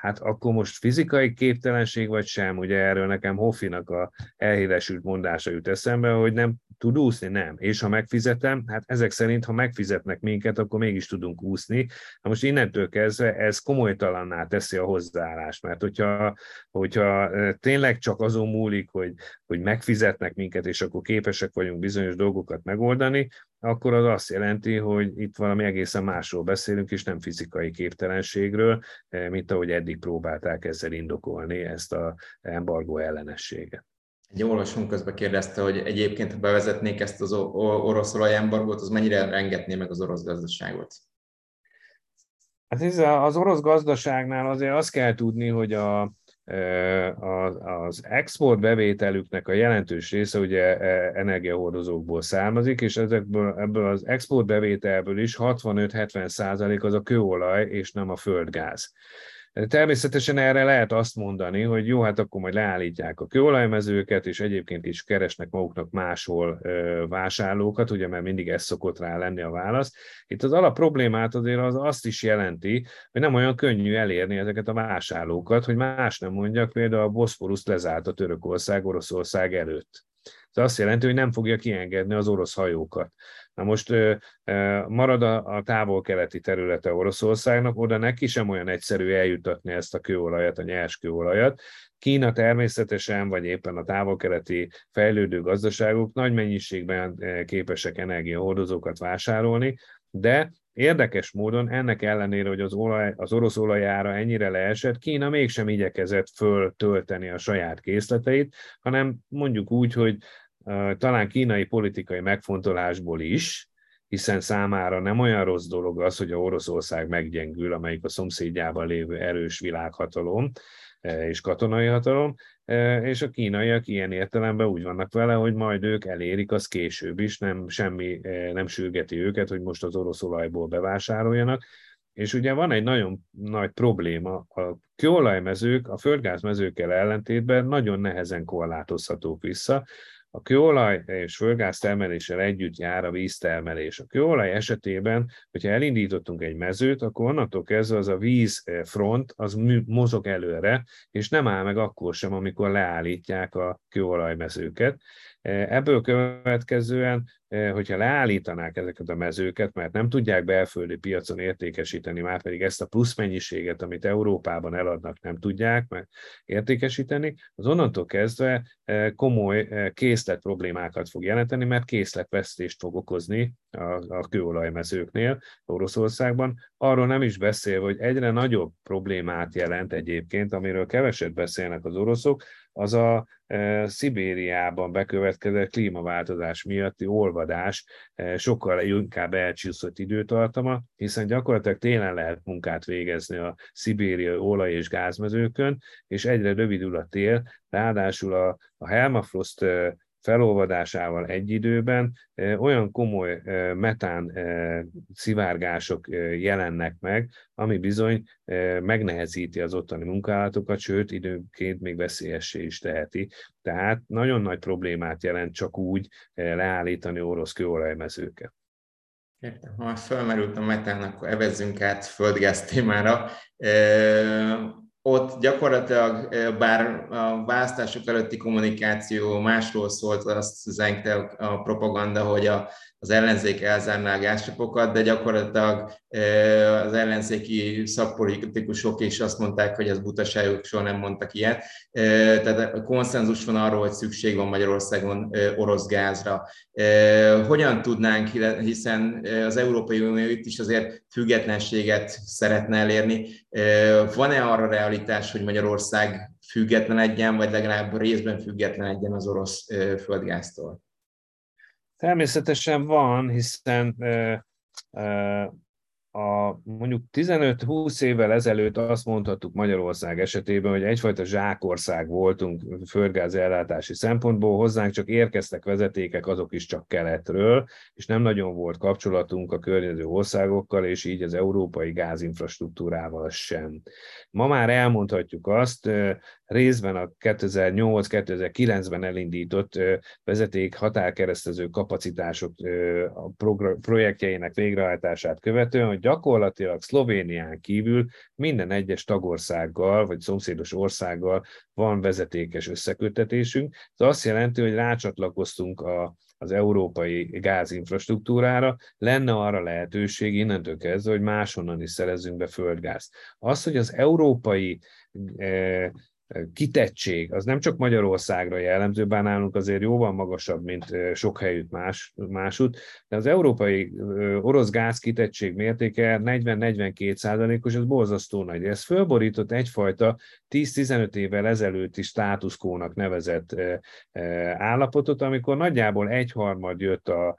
Hát akkor most fizikai képtelenség vagy sem, ugye erről nekem Hoffinak a elhíresült mondása jut eszembe, hogy nem tud úszni, nem. És ha megfizetem, hát ezek szerint, ha megfizetnek minket, akkor mégis tudunk úszni. Na most innentől kezdve ez komolytalanná teszi a hozzáállást, mert hogyha, hogyha tényleg csak azon múlik, hogy, hogy megfizetnek minket, és akkor képesek vagyunk bizonyos dolgokat megoldani, akkor az azt jelenti, hogy itt valami egészen másról beszélünk, és nem fizikai képtelenségről, mint ahogy eddig próbálták ezzel indokolni ezt a embargó ellenességet. Egy olvasónk közben kérdezte, hogy egyébként, ha bevezetnék ezt az orosz olajembargót, az mennyire rengetné meg az orosz gazdaságot? Hát ez az orosz gazdaságnál azért azt kell tudni, hogy a, az export bevételüknek a jelentős része ugye energiahordozókból származik, és ezekből, ebből az export bevételből is 65-70 százalék az a kőolaj, és nem a földgáz. Természetesen erre lehet azt mondani, hogy jó, hát akkor majd leállítják a kőolajmezőket, és egyébként is keresnek maguknak máshol vásárlókat, ugye, mert mindig ez szokott rá lenni a válasz. Itt az alap problémát azért az azt is jelenti, hogy nem olyan könnyű elérni ezeket a vásárlókat, hogy más nem mondjak, például a Boszporuszt lezárt a Törökország, Oroszország előtt. Ez azt jelenti, hogy nem fogja kiengedni az orosz hajókat. Na most marad a távol-keleti területe Oroszországnak, oda neki sem olyan egyszerű eljutatni ezt a kőolajat, a nyers kőolajat. Kína természetesen, vagy éppen a távol-keleti fejlődő gazdaságok nagy mennyiségben képesek energiahordozókat vásárolni, de Érdekes módon ennek ellenére, hogy az, olaj, az orosz olajára ennyire leesett, Kína mégsem igyekezett föltölteni a saját készleteit, hanem mondjuk úgy, hogy talán kínai politikai megfontolásból is, hiszen számára nem olyan rossz dolog az, hogy a Oroszország meggyengül, amelyik a szomszédjában lévő erős világhatalom és katonai hatalom, és a kínaiak ilyen értelemben úgy vannak vele, hogy majd ők elérik az később is, nem semmi nem sürgeti őket, hogy most az orosz olajból bevásároljanak, és ugye van egy nagyon nagy probléma, a kőolajmezők a földgázmezőkkel ellentétben nagyon nehezen korlátozhatók vissza, a kőolaj és földgáz termeléssel együtt jár a víztermelés. A kőolaj esetében, hogyha elindítottunk egy mezőt, akkor onnantól kezdve az a vízfront az mozog előre, és nem áll meg akkor sem, amikor leállítják a kőolajmezőket. Ebből következően, hogyha leállítanák ezeket a mezőket, mert nem tudják belföldi piacon értékesíteni, már pedig ezt a plusz mennyiséget, amit Európában eladnak, nem tudják mert értékesíteni, az onnantól kezdve komoly készlet problémákat fog jelenteni, mert készletvesztést fog okozni a, a kőolajmezőknél Oroszországban. Arról nem is beszél, hogy egyre nagyobb problémát jelent egyébként, amiről keveset beszélnek az oroszok, az a e, Szibériában bekövetkezett klímaváltozás miatti olvadás e, sokkal inkább elcsúszott időtartama, hiszen gyakorlatilag télen lehet munkát végezni a szibériai olaj- és gázmezőkön, és egyre rövidül a tél, ráadásul a, a Helmafrost e, felolvadásával egy időben olyan komoly metán szivárgások jelennek meg, ami bizony megnehezíti az ottani munkálatokat, sőt időnként még veszélyessé is teheti. Tehát nagyon nagy problémát jelent csak úgy leállítani orosz kőolajmezőket. Értem. Ha felmerült a metán, akkor evezzünk át földgáz témára. Ott gyakorlatilag, bár a választások előtti kommunikáció másról szólt, azt zengte a propaganda, hogy a, az ellenzék elzárná a gázcsapokat, de gyakorlatilag az ellenzéki szakpolitikusok is azt mondták, hogy ez butaságok, soha nem mondtak ilyet. Tehát konszenzus van arról, hogy szükség van Magyarországon orosz gázra. Hogyan tudnánk, hiszen az Európai Unió itt is azért függetlenséget szeretne elérni. Van-e arra realitás, hogy Magyarország független egyen, vagy legalább részben független egyen az orosz földgáztól? Természetesen van, hiszen a mondjuk 15-20 évvel ezelőtt azt mondhattuk Magyarország esetében, hogy egyfajta zsákország voltunk földgáz ellátási szempontból, hozzánk csak érkeztek vezetékek, azok is csak keletről, és nem nagyon volt kapcsolatunk a környező országokkal, és így az európai gázinfrastruktúrával sem. Ma már elmondhatjuk azt, részben a 2008-2009-ben elindított vezeték határkeresztező kapacitások projektjeinek végrehajtását követően, hogy gyakorlatilag Szlovénián kívül minden egyes tagországgal, vagy szomszédos országgal van vezetékes összekötetésünk. Ez azt jelenti, hogy rácsatlakoztunk a, az európai gázinfrastruktúrára, lenne arra lehetőség innentől kezdve, hogy máshonnan is szerezzünk be földgázt. Az, hogy az európai kitettség, az nem csak Magyarországra jellemző, bár nálunk azért jóval magasabb, mint sok helyütt más, másút, de az európai orosz gáz kitettség mértéke 40-42 százalékos, ez borzasztó nagy. Ez fölborított egyfajta 10-15 évvel ezelőtti státuszkónak nevezett állapotot, amikor nagyjából egyharmad jött a,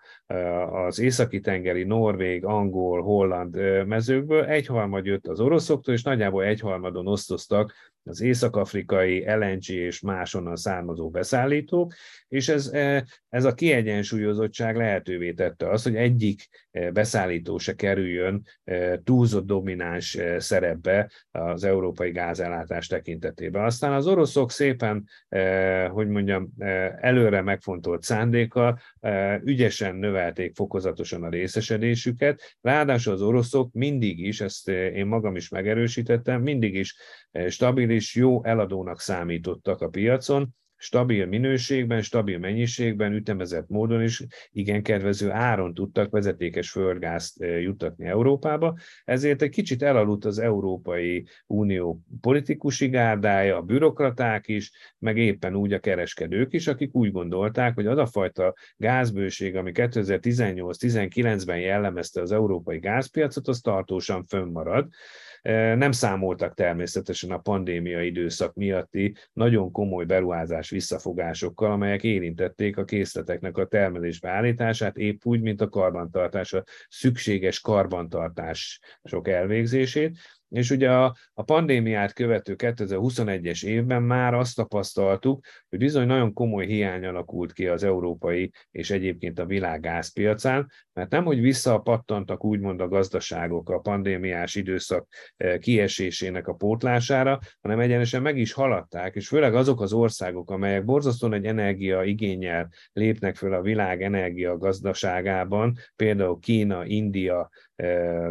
az északi-tengeri norvég, angol, holland mezőkből, egyharmad jött az oroszoktól, és nagyjából egyharmadon osztoztak az észak-afrikai LNG és másonnan származó beszállítók, és ez, e, ez a kiegyensúlyozottság lehetővé tette azt, hogy egyik e, beszállító se kerüljön e, túlzott domináns szerepbe az európai gázellátás tekintetében. Aztán az oroszok szépen, hogy mondjam, előre megfontolt szándékkal ügyesen növelték fokozatosan a részesedésüket, ráadásul az oroszok mindig is, ezt én magam is megerősítettem, mindig is stabil és jó eladónak számítottak a piacon, stabil minőségben, stabil mennyiségben, ütemezett módon is igen kedvező áron tudtak vezetékes földgázt eh, juttatni Európába, ezért egy kicsit elaludt az Európai Unió politikusi gárdája, a bürokraták is, meg éppen úgy a kereskedők is, akik úgy gondolták, hogy az a fajta gázbőség, ami 2018-19-ben jellemezte az európai gázpiacot, az tartósan fönnmarad, nem számoltak természetesen a pandémia időszak miatti nagyon komoly beruházás visszafogásokkal, amelyek érintették a készleteknek a termelésbe állítását, épp úgy, mint a karbantartás, a szükséges karbantartások elvégzését és ugye a, a pandémiát követő 2021-es évben már azt tapasztaltuk, hogy bizony nagyon komoly hiány alakult ki az európai és egyébként a világ gázpiacán, mert nem, hogy visszapattantak úgymond a gazdaságok a pandémiás időszak e, kiesésének a pótlására, hanem egyenesen meg is haladták, és főleg azok az országok, amelyek borzasztóan egy energia igényel lépnek föl a világ energia gazdaságában, például Kína, India,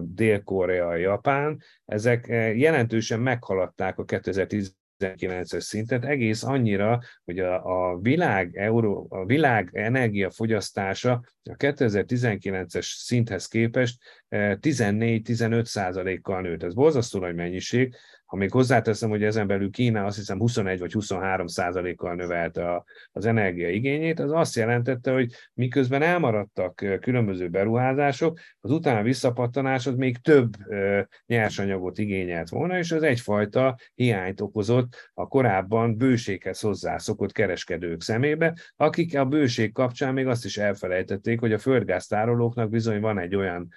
Dél-Korea, Japán, ezek jelentősen meghaladták a 2010 19-es szintet, egész annyira, hogy a, a, világ, Euró, a világ energiafogyasztása a 2019-es szinthez képest 14-15 százalékkal nőtt. Ez borzasztó nagy mennyiség, ha még hozzáteszem, hogy ezen belül Kína azt hiszem 21 vagy 23 százalékkal növelte a, az energiaigényét, az azt jelentette, hogy miközben elmaradtak különböző beruházások, az utána visszapattanás az még több nyersanyagot igényelt volna, és az egyfajta hiányt okozott a korábban bőséghez hozzászokott kereskedők szemébe, akik a bőség kapcsán még azt is elfelejtették, hogy a földgáztárolóknak bizony van egy olyan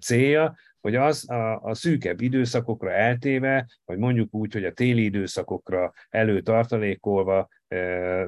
célja, hogy az a, a szűkebb időszakokra eltéve, vagy mondjuk úgy, hogy a téli időszakokra előtartalékolva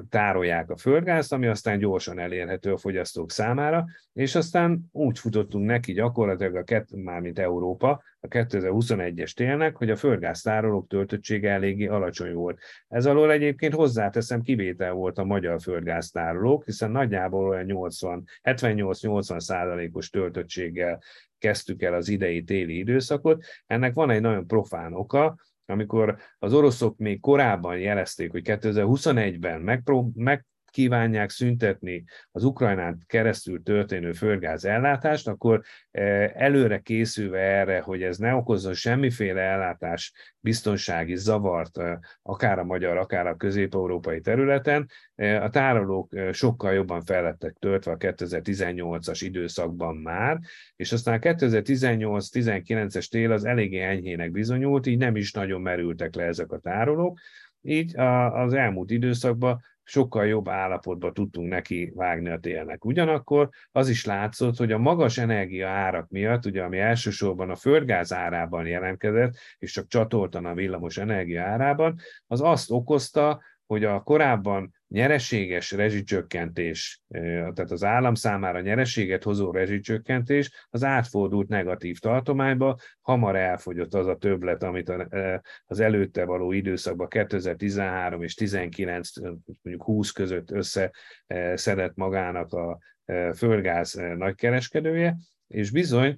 tárolják a földgázt, ami aztán gyorsan elérhető a fogyasztók számára, és aztán úgy futottunk neki gyakorlatilag a kett, mármint Európa, a 2021-es télnek, hogy a földgáztárolók töltöttsége eléggé alacsony volt. Ez alól egyébként hozzáteszem, kivétel volt a magyar földgáztárolók, hiszen nagyjából olyan 80, 78-80 százalékos töltöttséggel kezdtük el az idei téli időszakot. Ennek van egy nagyon profán oka, amikor az oroszok még korábban jelezték, hogy 2021-ben megprób- meg kívánják szüntetni az Ukrajnán keresztül történő földgáz ellátást, akkor eh, előre készülve erre, hogy ez ne okozzon semmiféle ellátás biztonsági zavart, eh, akár a magyar, akár a közép-európai területen, eh, a tárolók sokkal jobban fellettek töltve a 2018-as időszakban már, és aztán a 2018-19-es tél az eléggé enyhének bizonyult, így nem is nagyon merültek le ezek a tárolók, így az elmúlt időszakban sokkal jobb állapotba tudtunk neki vágni a télnek. Ugyanakkor az is látszott, hogy a magas energia árak miatt, ugye ami elsősorban a földgáz árában jelentkezett, és csak csatoltan a villamos energia árában, az azt okozta, hogy a korábban nyereséges rezsicsökkentés, tehát az állam számára nyereséget hozó rezsicsökkentés, az átfordult negatív tartományba, hamar elfogyott az a többlet, amit az előtte való időszakban 2013 és 19, mondjuk 20 között összeszedett magának a földgáz nagykereskedője, és bizony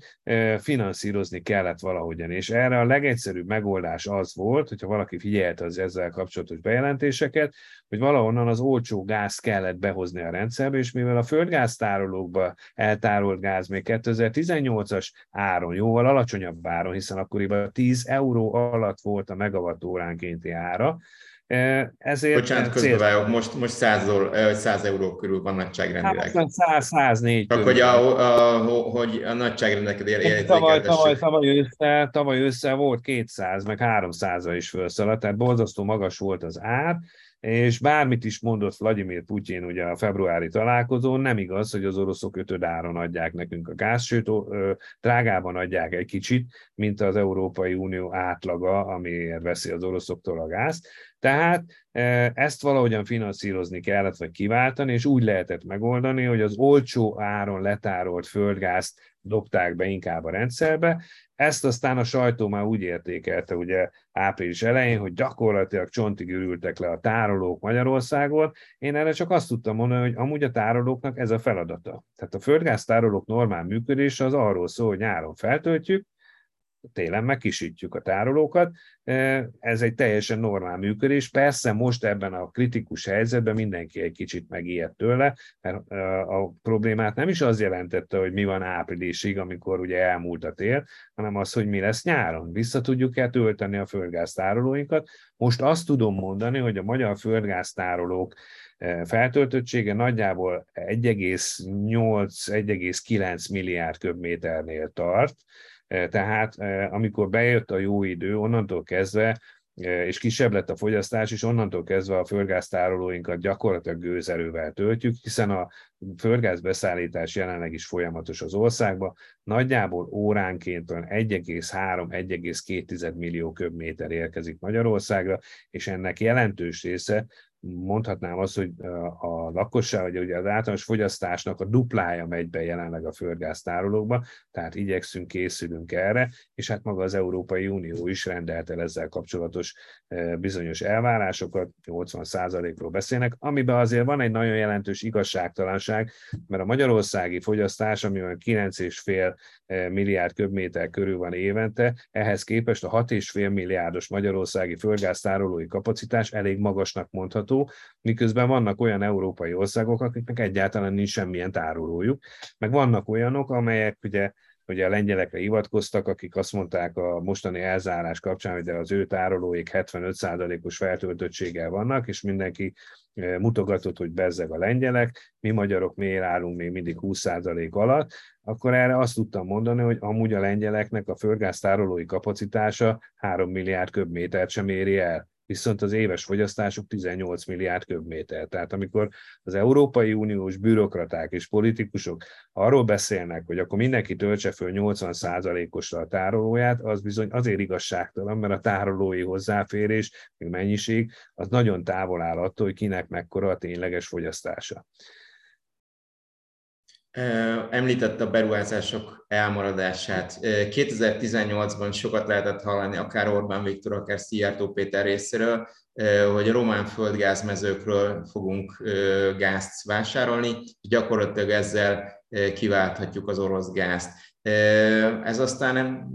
finanszírozni kellett valahogyan. És erre a legegyszerűbb megoldás az volt, hogyha valaki figyelte az ezzel kapcsolatos bejelentéseket, hogy valahonnan az olcsó gáz kellett behozni a rendszerbe, és mivel a földgáztárolókba eltárolt gáz még 2018-as áron, jóval alacsonyabb áron, hiszen akkoriban 10 euró alatt volt a megawatt óránkénti ára, ezért Bocsánat, közbevágok, most, most 100, 100 euró körül van nagyságrendileg. 100, 104 Csak hogy a, a, hogy a nagyságrendeket érzékeltessük. Tavaly, tavaly, tavaly, össze, tavaly össze volt 200, meg 300 is felszaladt, tehát borzasztó magas volt az ár, és bármit is mondott Vladimir Putyin ugye a februári találkozón, nem igaz, hogy az oroszok ötödáron adják nekünk a gáz, sőt, drágában adják egy kicsit, mint az Európai Unió átlaga, amiért veszi az oroszoktól a gázt. Tehát ezt valahogyan finanszírozni kellett, vagy kiváltani, és úgy lehetett megoldani, hogy az olcsó áron letárolt földgázt dobták be inkább a rendszerbe. Ezt aztán a sajtó már úgy értékelte ugye április elején, hogy gyakorlatilag csontig ürültek le a tárolók Magyarországon. Én erre csak azt tudtam mondani, hogy amúgy a tárolóknak ez a feladata. Tehát a földgáztárolók normál működése az arról szól, hogy nyáron feltöltjük, télen megkisítjük a tárolókat. Ez egy teljesen normál működés. Persze most ebben a kritikus helyzetben mindenki egy kicsit megijedt tőle, mert a problémát nem is az jelentette, hogy mi van áprilisig, amikor ugye elmúlt a tél, hanem az, hogy mi lesz nyáron. Vissza tudjuk-e tölteni a földgáztárolóinkat. Most azt tudom mondani, hogy a magyar földgáztárolók feltöltöttsége nagyjából 1,8-1,9 milliárd köbméternél tart, tehát amikor bejött a jó idő, onnantól kezdve és kisebb lett a fogyasztás, és onnantól kezdve a földgáztárolóinkat gyakorlatilag gőzerővel töltjük, hiszen a földgázbeszállítás jelenleg is folyamatos az országban. Nagyjából óránként 1,3-1,2 millió köbméter érkezik Magyarországra, és ennek jelentős része mondhatnám azt, hogy a lakosság, vagy ugye az általános fogyasztásnak a duplája megy be jelenleg a földgáztárolókba, tehát igyekszünk, készülünk erre, és hát maga az Európai Unió is rendelt el ezzel kapcsolatos bizonyos elvárásokat, 80%-ról beszélnek, amiben azért van egy nagyon jelentős igazságtalanság, mert a magyarországi fogyasztás, ami olyan 9,5 milliárd köbméter körül van évente, ehhez képest a 6,5 milliárdos magyarországi földgáztárolói kapacitás elég magasnak mondható, tárolható, miközben vannak olyan európai országok, akiknek egyáltalán nincs semmilyen tárolójuk, meg vannak olyanok, amelyek ugye ugye a lengyelekre hivatkoztak, akik azt mondták a mostani elzárás kapcsán, hogy az ő tárolóik 75%-os feltöltöttséggel vannak, és mindenki eh, mutogatott, hogy bezzeg a lengyelek, mi magyarok miért állunk még mindig 20% alatt, akkor erre azt tudtam mondani, hogy amúgy a lengyeleknek a földgáztárolói kapacitása 3 milliárd köbmétert sem éri el viszont az éves fogyasztásuk 18 milliárd köbméter. Tehát amikor az Európai Uniós bürokraták és politikusok arról beszélnek, hogy akkor mindenki töltse föl 80%-osra a tárolóját, az bizony azért igazságtalan, mert a tárolói hozzáférés, meg mennyiség, az nagyon távol áll attól, hogy kinek mekkora a tényleges fogyasztása. Említette a beruházások elmaradását. 2018-ban sokat lehetett hallani, akár Orbán Viktor, akár Szijjártó Péter részéről, hogy a román földgázmezőkről fogunk gázt vásárolni, gyakorlatilag ezzel kiválthatjuk az orosz gázt. Ez aztán nem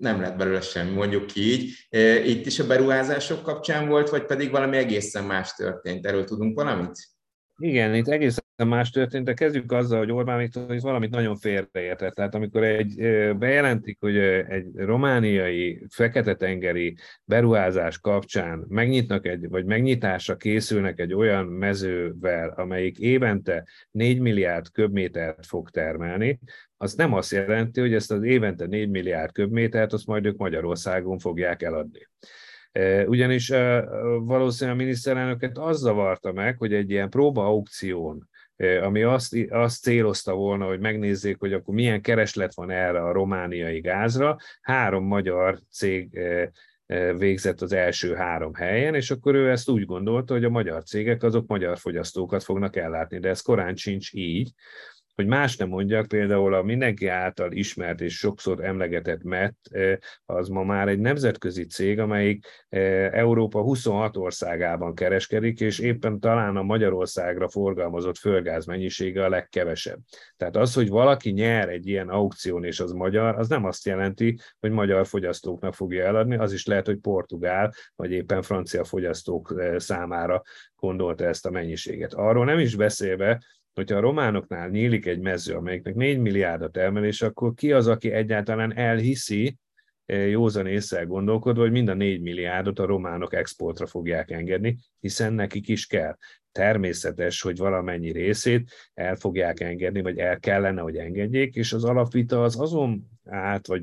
nem lett belőle semmi, mondjuk ki így. Itt is a beruházások kapcsán volt, vagy pedig valami egészen más történt? Erről tudunk valamit? Igen, itt egészen más történt, de kezdjük azzal, hogy Orbán Viktor itt valamit nagyon félreértett. Tehát amikor egy, bejelentik, hogy egy romániai fekete-tengeri beruházás kapcsán megnyitnak egy, vagy megnyitásra készülnek egy olyan mezővel, amelyik évente 4 milliárd köbmétert fog termelni, az nem azt jelenti, hogy ezt az évente 4 milliárd köbmétert, azt majd ők Magyarországon fogják eladni. Ugyanis valószínűleg a miniszterelnöket az zavarta meg, hogy egy ilyen próba aukción, ami azt, azt célozta volna, hogy megnézzék, hogy akkor milyen kereslet van erre a romániai gázra, három magyar cég végzett az első három helyen, és akkor ő ezt úgy gondolta, hogy a magyar cégek azok magyar fogyasztókat fognak ellátni, de ez korán sincs így, hogy más nem mondjak, például a mindenki által ismert és sokszor emlegetett MET, az ma már egy nemzetközi cég, amelyik Európa 26 országában kereskedik, és éppen talán a Magyarországra forgalmazott földgáz mennyisége a legkevesebb. Tehát az, hogy valaki nyer egy ilyen aukción, és az magyar, az nem azt jelenti, hogy magyar fogyasztóknak fogja eladni, az is lehet, hogy portugál, vagy éppen francia fogyasztók számára gondolta ezt a mennyiséget. Arról nem is beszélve, hogyha a románoknál nyílik egy mező, amelyiknek 4 milliárd a termelés, akkor ki az, aki egyáltalán elhiszi, eh, józan észre gondolkodva, hogy mind a 4 milliárdot a románok exportra fogják engedni, hiszen nekik is kell. Természetes, hogy valamennyi részét el fogják engedni, vagy el kellene, hogy engedjék, és az alapvita az azon át, vagy,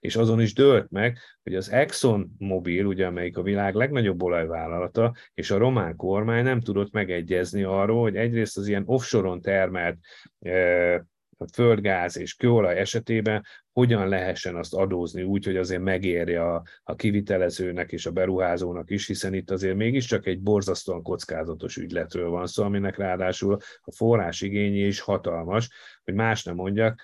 és azon is dőlt meg, hogy az Exxon Mobil, ugye, amelyik a világ legnagyobb olajvállalata, és a román kormány nem tudott megegyezni arról, hogy egyrészt az ilyen offshore-on termelt e, földgáz és kőolaj esetében hogyan lehessen azt adózni úgy, hogy azért megérje a, a kivitelezőnek és a beruházónak is, hiszen itt azért mégiscsak egy borzasztóan kockázatos ügyletről van szó, aminek ráadásul a forrás igénye is hatalmas, hogy más nem mondjak,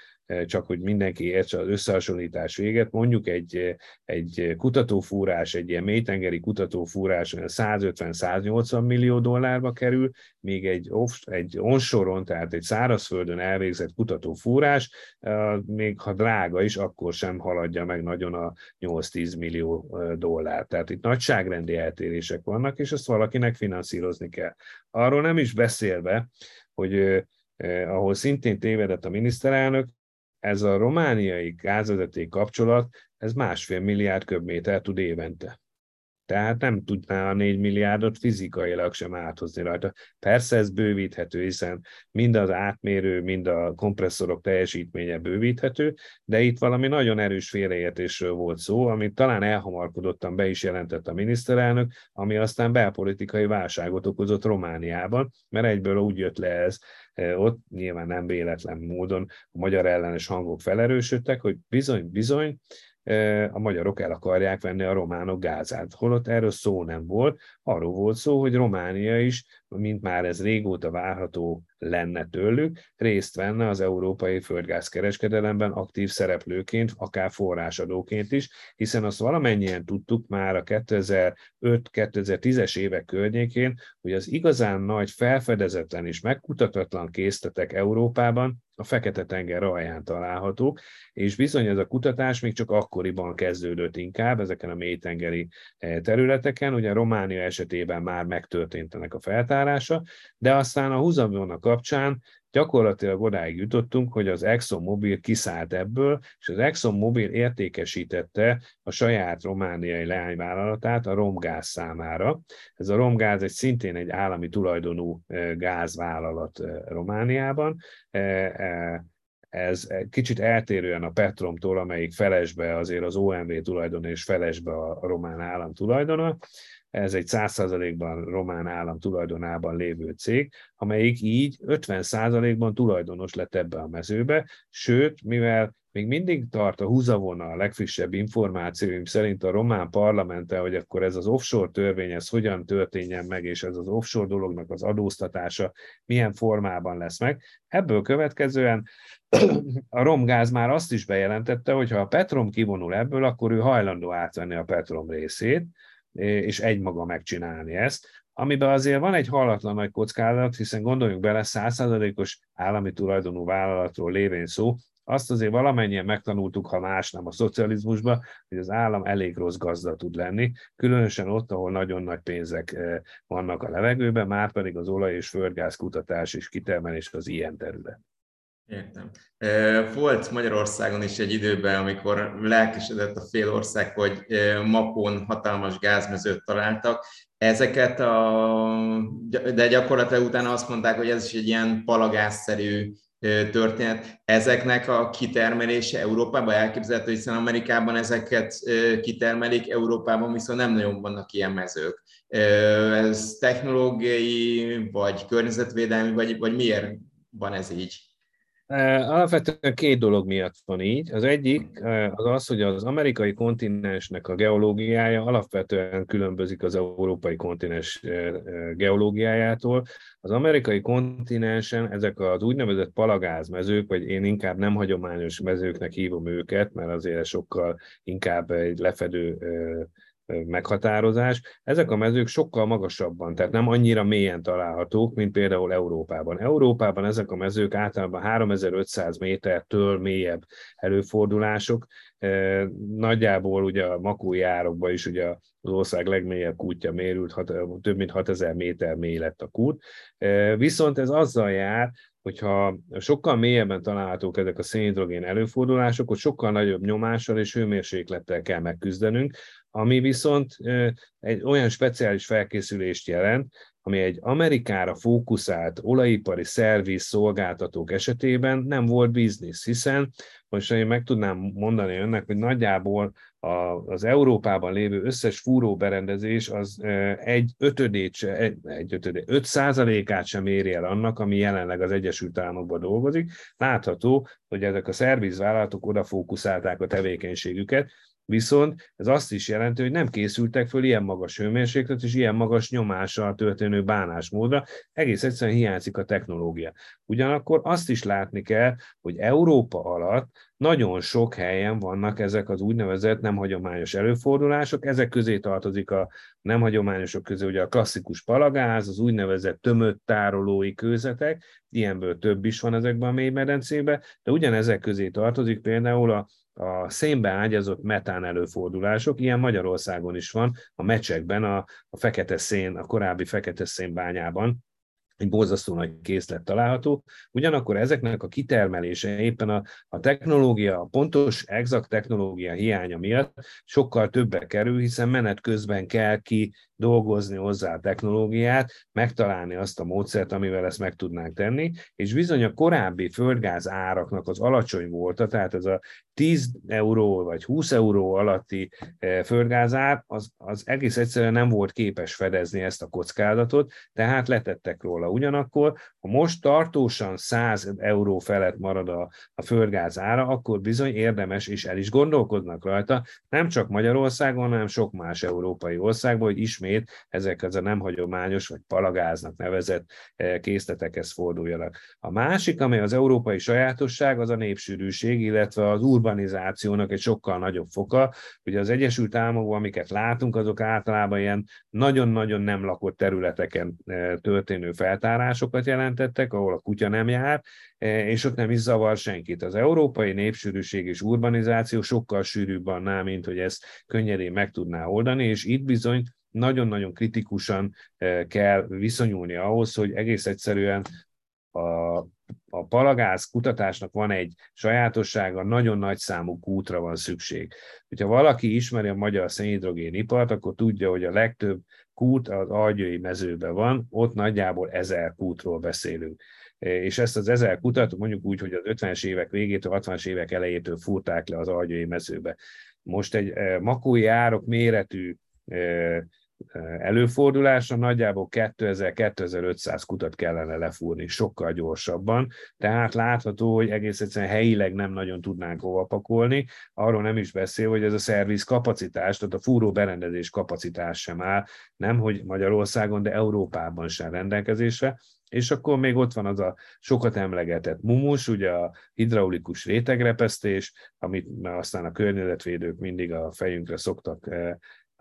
csak hogy mindenki értse az összehasonlítás véget, mondjuk egy, egy kutatófúrás, egy ilyen mélytengeri kutatófúrás 150-180 millió dollárba kerül, míg egy, off, egy onsoron, tehát egy szárazföldön elvégzett kutatófúrás, még ha drága is, akkor sem haladja meg nagyon a 8-10 millió dollár. Tehát itt nagyságrendi eltérések vannak, és ezt valakinek finanszírozni kell. Arról nem is beszélve, hogy ahol szintén tévedett a miniszterelnök, ez a romániai gázvezeték kapcsolat, ez másfél milliárd köbméter tud évente. Tehát nem tudná a 4 milliárdot fizikailag sem áthozni rajta. Persze ez bővíthető, hiszen mind az átmérő, mind a kompresszorok teljesítménye bővíthető, de itt valami nagyon erős félreértésről volt szó, amit talán elhamarkodottan be is jelentett a miniszterelnök, ami aztán belpolitikai válságot okozott Romániában, mert egyből úgy jött le ez, ott nyilván nem véletlen módon a magyar ellenes hangok felerősödtek, hogy bizony, bizony, a magyarok el akarják venni a románok gázát. Holott erről szó nem volt, arról volt szó, hogy Románia is, mint már ez régóta várható lenne tőlük, részt venne az európai földgázkereskedelemben aktív szereplőként, akár forrásadóként is, hiszen azt valamennyien tudtuk már a 2005-2010-es évek környékén, hogy az igazán nagy felfedezetlen és megkutatatlan készletek Európában a Fekete-tenger alján találhatók, és bizony ez a kutatás még csak akkoriban kezdődött inkább ezeken a mélytengeri eh, területeken, ugye Románia esetében már megtörtént ennek a feltárása, de aztán a húzavona kapcsán gyakorlatilag odáig jutottunk, hogy az ExxonMobil kiszállt ebből, és az ExxonMobil értékesítette a saját romániai leányvállalatát a Romgáz számára. Ez a Romgáz egy szintén egy állami tulajdonú eh, gázvállalat eh, Romániában, ez kicsit eltérően a Petromtól, amelyik felesbe azért az OMV tulajdon és felesbe a román állam tulajdona. Ez egy 100%-ban román állam tulajdonában lévő cég, amelyik így 50%-ban tulajdonos lett ebbe a mezőbe, sőt, mivel még mindig tart a húzavona a legfrissebb információim szerint a román parlamente, hogy akkor ez az offshore törvény, ez hogyan történjen meg, és ez az offshore dolognak az adóztatása milyen formában lesz meg. Ebből következően (clears throat) a Romgáz már azt is bejelentette, hogy ha a Petrom kivonul ebből, akkor ő hajlandó átvenni a Petrom részét, és egymaga megcsinálni ezt, amiben azért van egy hallatlan nagy kockázat, hiszen gondoljunk bele, százszázalékos állami tulajdonú vállalatról lévén szó, azt azért valamennyien megtanultuk, ha más nem a szocializmusban, hogy az állam elég rossz gazda tud lenni, különösen ott, ahol nagyon nagy pénzek vannak a levegőben, már pedig az olaj- és földgáz kutatás és kitermelés az ilyen terület. Értem. Volt Magyarországon is egy időben, amikor lelkesedett a fél ország, hogy Makón hatalmas gázmezőt találtak. Ezeket a, de gyakorlatilag utána azt mondták, hogy ez is egy ilyen palagázszerű történet. Ezeknek a kitermelése Európában elképzelhető, hiszen Amerikában ezeket kitermelik, Európában viszont nem nagyon vannak ilyen mezők. Ez technológiai, vagy környezetvédelmi, vagy, vagy miért van ez így? Alapvetően két dolog miatt van így. Az egyik az az, hogy az amerikai kontinensnek a geológiája alapvetően különbözik az európai kontinens geológiájától. Az amerikai kontinensen ezek az úgynevezett palagázmezők, vagy én inkább nem hagyományos mezőknek hívom őket, mert azért sokkal inkább egy lefedő meghatározás. Ezek a mezők sokkal magasabban, tehát nem annyira mélyen találhatók, mint például Európában. Európában ezek a mezők általában 3500 métertől mélyebb előfordulások. Nagyjából ugye a makói árokban is ugye az ország legmélyebb kútja mérült, több mint 6000 méter mély lett a kút. Viszont ez azzal jár, hogyha sokkal mélyebben találhatók ezek a szénhidrogén előfordulások, hogy sokkal nagyobb nyomással és hőmérséklettel kell megküzdenünk, ami viszont egy olyan speciális felkészülést jelent, ami egy Amerikára fókuszált olajipari szerviz szolgáltatók esetében nem volt biznisz, hiszen most én meg tudnám mondani önnek, hogy nagyjából az Európában lévő összes fúróberendezés az egy ötödét, egy, egy ötödét, öt százalékát sem éri el annak, ami jelenleg az Egyesült Államokban dolgozik. Látható, hogy ezek a szervizvállalatok oda fókuszálták a tevékenységüket, Viszont ez azt is jelenti, hogy nem készültek föl ilyen magas hőmérséklet és ilyen magas nyomással történő bánásmódra, egész egyszerűen hiányzik a technológia. Ugyanakkor azt is látni kell, hogy Európa alatt nagyon sok helyen vannak ezek az úgynevezett nem hagyományos előfordulások, ezek közé tartozik a nem hagyományosok közé ugye a klasszikus palagáz, az úgynevezett tömött tárolói kőzetek, ilyenből több is van ezekben a mélymedencékben, de ugyanezek közé tartozik például a a szénbe ágyazott metán előfordulások, ilyen Magyarországon is van, a mecsekben, a, a fekete szén, a korábbi fekete szén bányában, egy borzasztó nagy készlet található. Ugyanakkor ezeknek a kitermelése éppen a, a technológia, a pontos, exakt technológia hiánya miatt sokkal többe kerül, hiszen menet közben kell ki dolgozni hozzá a technológiát, megtalálni azt a módszert, amivel ezt meg tudnánk tenni, és bizony a korábbi földgáz áraknak az alacsony volt, tehát ez a 10 euró vagy 20 euró alatti e, földgázár, az, az egész egyszerűen nem volt képes fedezni ezt a kockázatot, tehát letettek róla. Ugyanakkor, ha most tartósan 100 euró felett marad a, a földgáz ára, akkor bizony érdemes, és el is gondolkodnak rajta, nem csak Magyarországon, hanem sok más európai országban, hogy ismét ezek az a nem hagyományos vagy palagáznak nevezett eh, készletekhez forduljanak. A másik, ami az európai sajátosság, az a népsűrűség, illetve az urbanizációnak egy sokkal nagyobb foka. Ugye az Egyesült Államokban, amiket látunk, azok általában ilyen nagyon-nagyon nem lakott területeken eh, történő feltárásokat jelentettek, ahol a kutya nem jár, eh, és ott nem is zavar senkit. Az európai népsűrűség és urbanizáció sokkal sűrűbb annál, mint hogy ezt könnyedén meg tudná oldani, és itt bizony nagyon-nagyon kritikusan eh, kell viszonyulni ahhoz, hogy egész egyszerűen a, a palagáz kutatásnak van egy sajátossága, nagyon nagy számú kútra van szükség. Hogyha valaki ismeri a magyar szénhidrogén ipart, akkor tudja, hogy a legtöbb kút az algyői mezőben van, ott nagyjából ezer kútról beszélünk. Eh, és ezt az ezer kutat mondjuk úgy, hogy az 50-es évek végétől, 60-as évek elejétől fúrták le az algyői mezőbe. Most egy eh, makói árok méretű előfordulásra nagyjából 2000-2500 kutat kellene lefúrni sokkal gyorsabban, tehát látható, hogy egész egyszerűen helyileg nem nagyon tudnánk hova pakolni, arról nem is beszél, hogy ez a szerviz kapacitás, tehát a fúró berendezés kapacitás sem áll, nem hogy Magyarországon, de Európában sem rendelkezésre, és akkor még ott van az a sokat emlegetett mumus, ugye a hidraulikus rétegrepesztés, amit aztán a környezetvédők mindig a fejünkre szoktak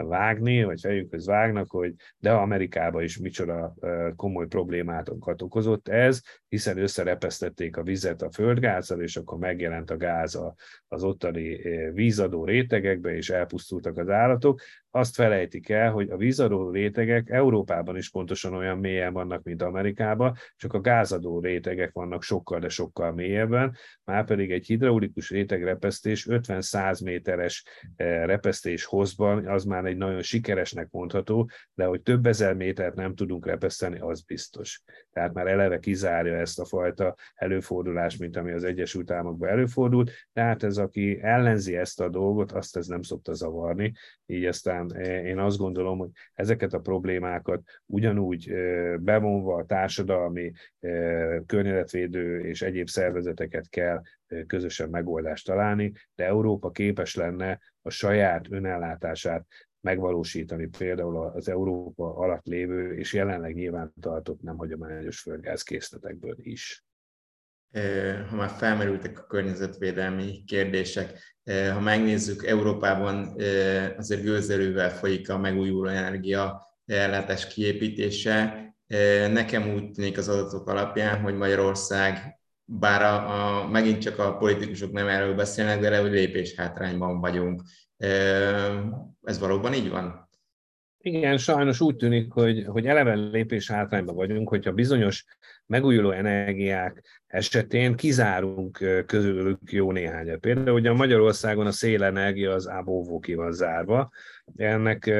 vágni, vagy fejükhöz vágnak, hogy de Amerikába is micsoda komoly problémátokat okozott ez, hiszen összerepesztették a vizet a földgázzal, és akkor megjelent a gáz az ottani vízadó rétegekbe, és elpusztultak az állatok. Azt felejtik el, hogy a vízadó rétegek Európában is pontosan olyan mélyen vannak, mint Amerikában, csak a gázadó rétegek vannak sokkal, de sokkal mélyebben, már pedig egy hidraulikus rétegrepesztés 50-100 méteres repesztés hozban, az már egy nagyon sikeresnek mondható, de hogy több ezer métert nem tudunk repeszteni, az biztos. Tehát már eleve kizárja ezt a fajta előfordulást, mint ami az Egyesült Államokban előfordult, tehát ez, aki ellenzi ezt a dolgot, azt ez nem szokta zavarni, így aztán eh, én azt gondolom, hogy ezeket a problémákat ugyanúgy eh, bevonva a társadalmi, eh, környezetvédő és egyéb szervezeteket kell közösen megoldást találni, de Európa képes lenne a saját önellátását megvalósítani például az Európa alatt lévő és jelenleg nyilván tartott nem hagyományos földgázkészletekből is. Ha már felmerültek a környezetvédelmi kérdések, ha megnézzük, Európában azért gőzerővel folyik a megújuló energia ellátás kiépítése. Nekem úgy tűnik az adatok alapján, hogy Magyarország, bár a, a, megint csak a politikusok nem erről beszélnek, de hogy lépés hátrányban vagyunk. Ez valóban így van? Igen, sajnos úgy tűnik, hogy, hogy eleve lépés hátrányban vagyunk, hogyha bizonyos megújuló energiák esetén kizárunk közülük jó néhányat. Például ugye Magyarországon a szélenergia az ábóvó ki van zárva. Ennek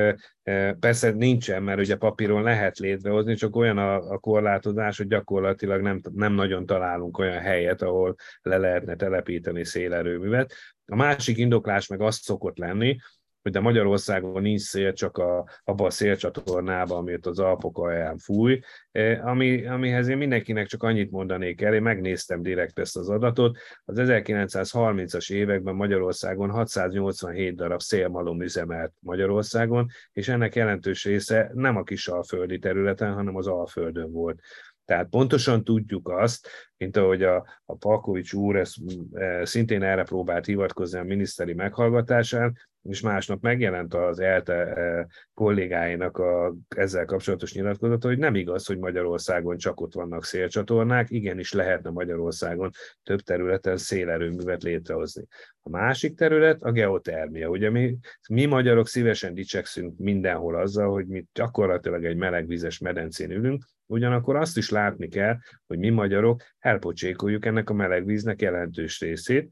persze nincsen, mert ugye papíron lehet létrehozni, csak olyan a, a korlátozás, hogy gyakorlatilag nem, nem nagyon találunk olyan helyet, ahol le lehetne telepíteni szélerőművet. A másik indoklás meg azt szokott lenni, hogy de Magyarországon nincs szél, csak a, abban a szélcsatornában, amit az Alpok alján fúj, e, ami, amihez én mindenkinek csak annyit mondanék el, én megnéztem direkt ezt az adatot, az 1930-as években Magyarországon 687 darab szélmalom üzemelt Magyarországon, és ennek jelentős része nem a kisalföldi területen, hanem az Alföldön volt. Tehát pontosan tudjuk azt, mint ahogy a, a Palkovics úr ezt, e, szintén erre próbált hivatkozni a miniszteri meghallgatásán, és másnap megjelent az ELTE e, kollégáinak a, ezzel kapcsolatos nyilatkozata, hogy nem igaz, hogy Magyarországon csak ott vannak szélcsatornák, igenis lehetne Magyarországon több területen szélerőművet létrehozni. A másik terület a geotermia. Ugye mi, mi magyarok szívesen dicsekszünk mindenhol azzal, hogy mi gyakorlatilag egy melegvizes medencén ülünk, ugyanakkor azt is látni kell, hogy mi magyarok elpocsékoljuk ennek a melegvíznek jelentős részét,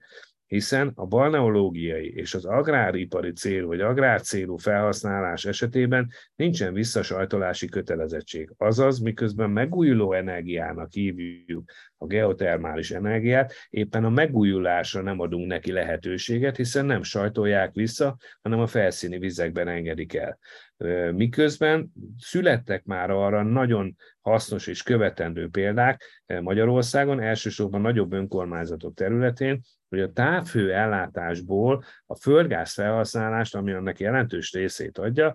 hiszen a balneológiai és az agráripari cél vagy agrárcélú felhasználás esetében nincsen visszasajtolási kötelezettség. Azaz, miközben megújuló energiának hívjuk a geotermális energiát, éppen a megújulásra nem adunk neki lehetőséget, hiszen nem sajtolják vissza, hanem a felszíni vizekben engedik el. Miközben születtek már arra nagyon hasznos és követendő példák Magyarországon, elsősorban nagyobb önkormányzatok területén, hogy a távfő ellátásból a földgáz felhasználást, ami annak jelentős részét adja,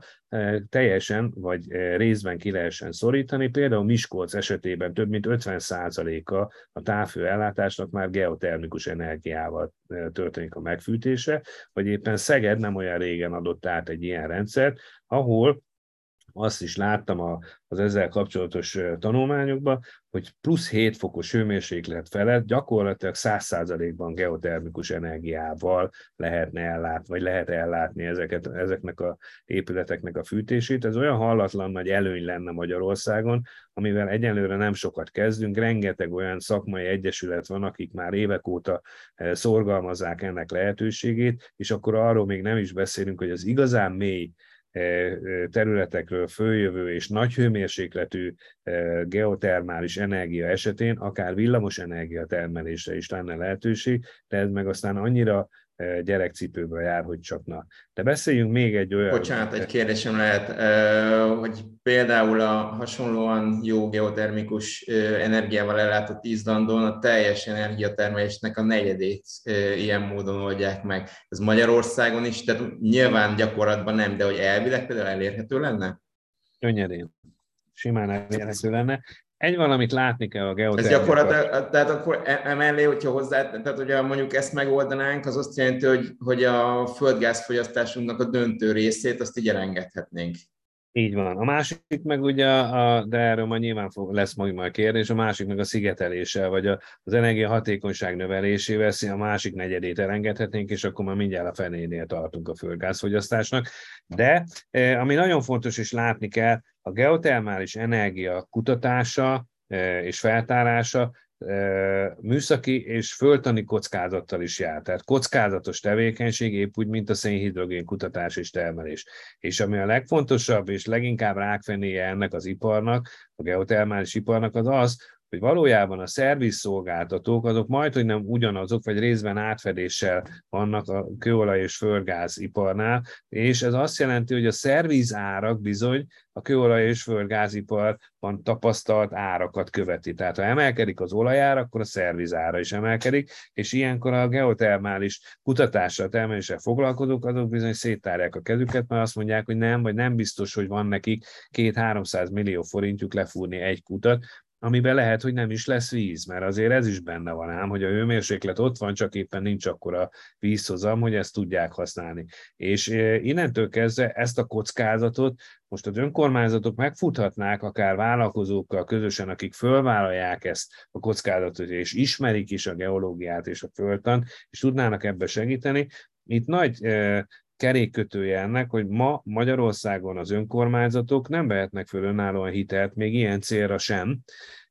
teljesen vagy részben ki lehessen szorítani. Például Miskolc esetében több mint 50%-a a távfő ellátásnak már geotermikus energiával történik a megfűtése, vagy éppen Szeged nem olyan régen adott át egy ilyen rendszert, ahol azt is láttam a, az ezzel kapcsolatos tanulmányokban, hogy plusz 7 fokos hőmérséklet felett gyakorlatilag 100%-ban geotermikus energiával lehetne ellátni, vagy lehet ellátni ezeket, ezeknek a épületeknek a fűtését. Ez olyan hallatlan nagy előny lenne Magyarországon, amivel egyelőre nem sokat kezdünk. Rengeteg olyan szakmai egyesület van, akik már évek óta szorgalmazzák ennek lehetőségét, és akkor arról még nem is beszélünk, hogy az igazán mély területekről följövő és nagy hőmérsékletű geotermális energia esetén akár villamos energia termelésre is lenne lehetőség, de ez meg aztán annyira gyerekcipőbe jár, hogy csak na. De beszéljünk még egy olyan... Bocsánat, egy kérdésem lehet, hogy például a hasonlóan jó geotermikus energiával ellátott Izlandon a teljes energiatermelésnek a negyedét ilyen módon oldják meg. Ez Magyarországon is, tehát nyilván gyakorlatban nem, de hogy elvileg például elérhető lenne? Könnyedén. Simán elérhető lenne. Egy valamit látni kell a geotermiát. Ez gyakorlatilag, tehát akkor e- emellé, hogyha hozzá, tehát hogyha mondjuk ezt megoldanánk, az azt jelenti, hogy, hogy a földgázfogyasztásunknak a döntő részét azt így elengedhetnénk. Így van. A másik meg ugye, a, de erről majd nyilván fog, lesz majd majd kérdés, a másik meg a szigeteléssel, vagy a, az energia hatékonyság növelésével a másik negyedét elengedhetnénk, és akkor már mindjárt a fenénél tartunk a földgázfogyasztásnak. De eh, ami nagyon fontos és látni kell, a geotermális energia kutatása eh, és feltárása műszaki és föltani kockázattal is jár. Tehát kockázatos tevékenység, épp úgy, mint a szénhidrogén kutatás és termelés. És ami a legfontosabb és leginkább rákfenéje ennek az iparnak, a geotermális iparnak az az, hogy valójában a szervizszolgáltatók azok majd, hogy nem ugyanazok, vagy részben átfedéssel vannak a kőolaj és földgáziparnál, és ez azt jelenti, hogy a szervizárak bizony a kőolaj és földgáziparban tapasztalt árakat követi. Tehát ha emelkedik az olajár, akkor a szervizára is emelkedik, és ilyenkor a geotermális kutatással, termeléssel foglalkozók, azok bizony széttárják a kezüket, mert azt mondják, hogy nem, vagy nem biztos, hogy van nekik két-háromszáz millió forintjuk lefúrni egy kutat, amiben lehet, hogy nem is lesz víz, mert azért ez is benne van ám, hogy a hőmérséklet ott van, csak éppen nincs akkora vízhozam, hogy ezt tudják használni. És e, innentől kezdve ezt a kockázatot most az önkormányzatok megfuthatnák akár vállalkozókkal közösen, akik fölvállalják ezt a kockázatot, és ismerik is a geológiát és a földtan, és tudnának ebbe segíteni. Itt nagy e, kerékkötője ennek, hogy ma Magyarországon az önkormányzatok nem vehetnek föl önállóan hitelt, még ilyen célra sem,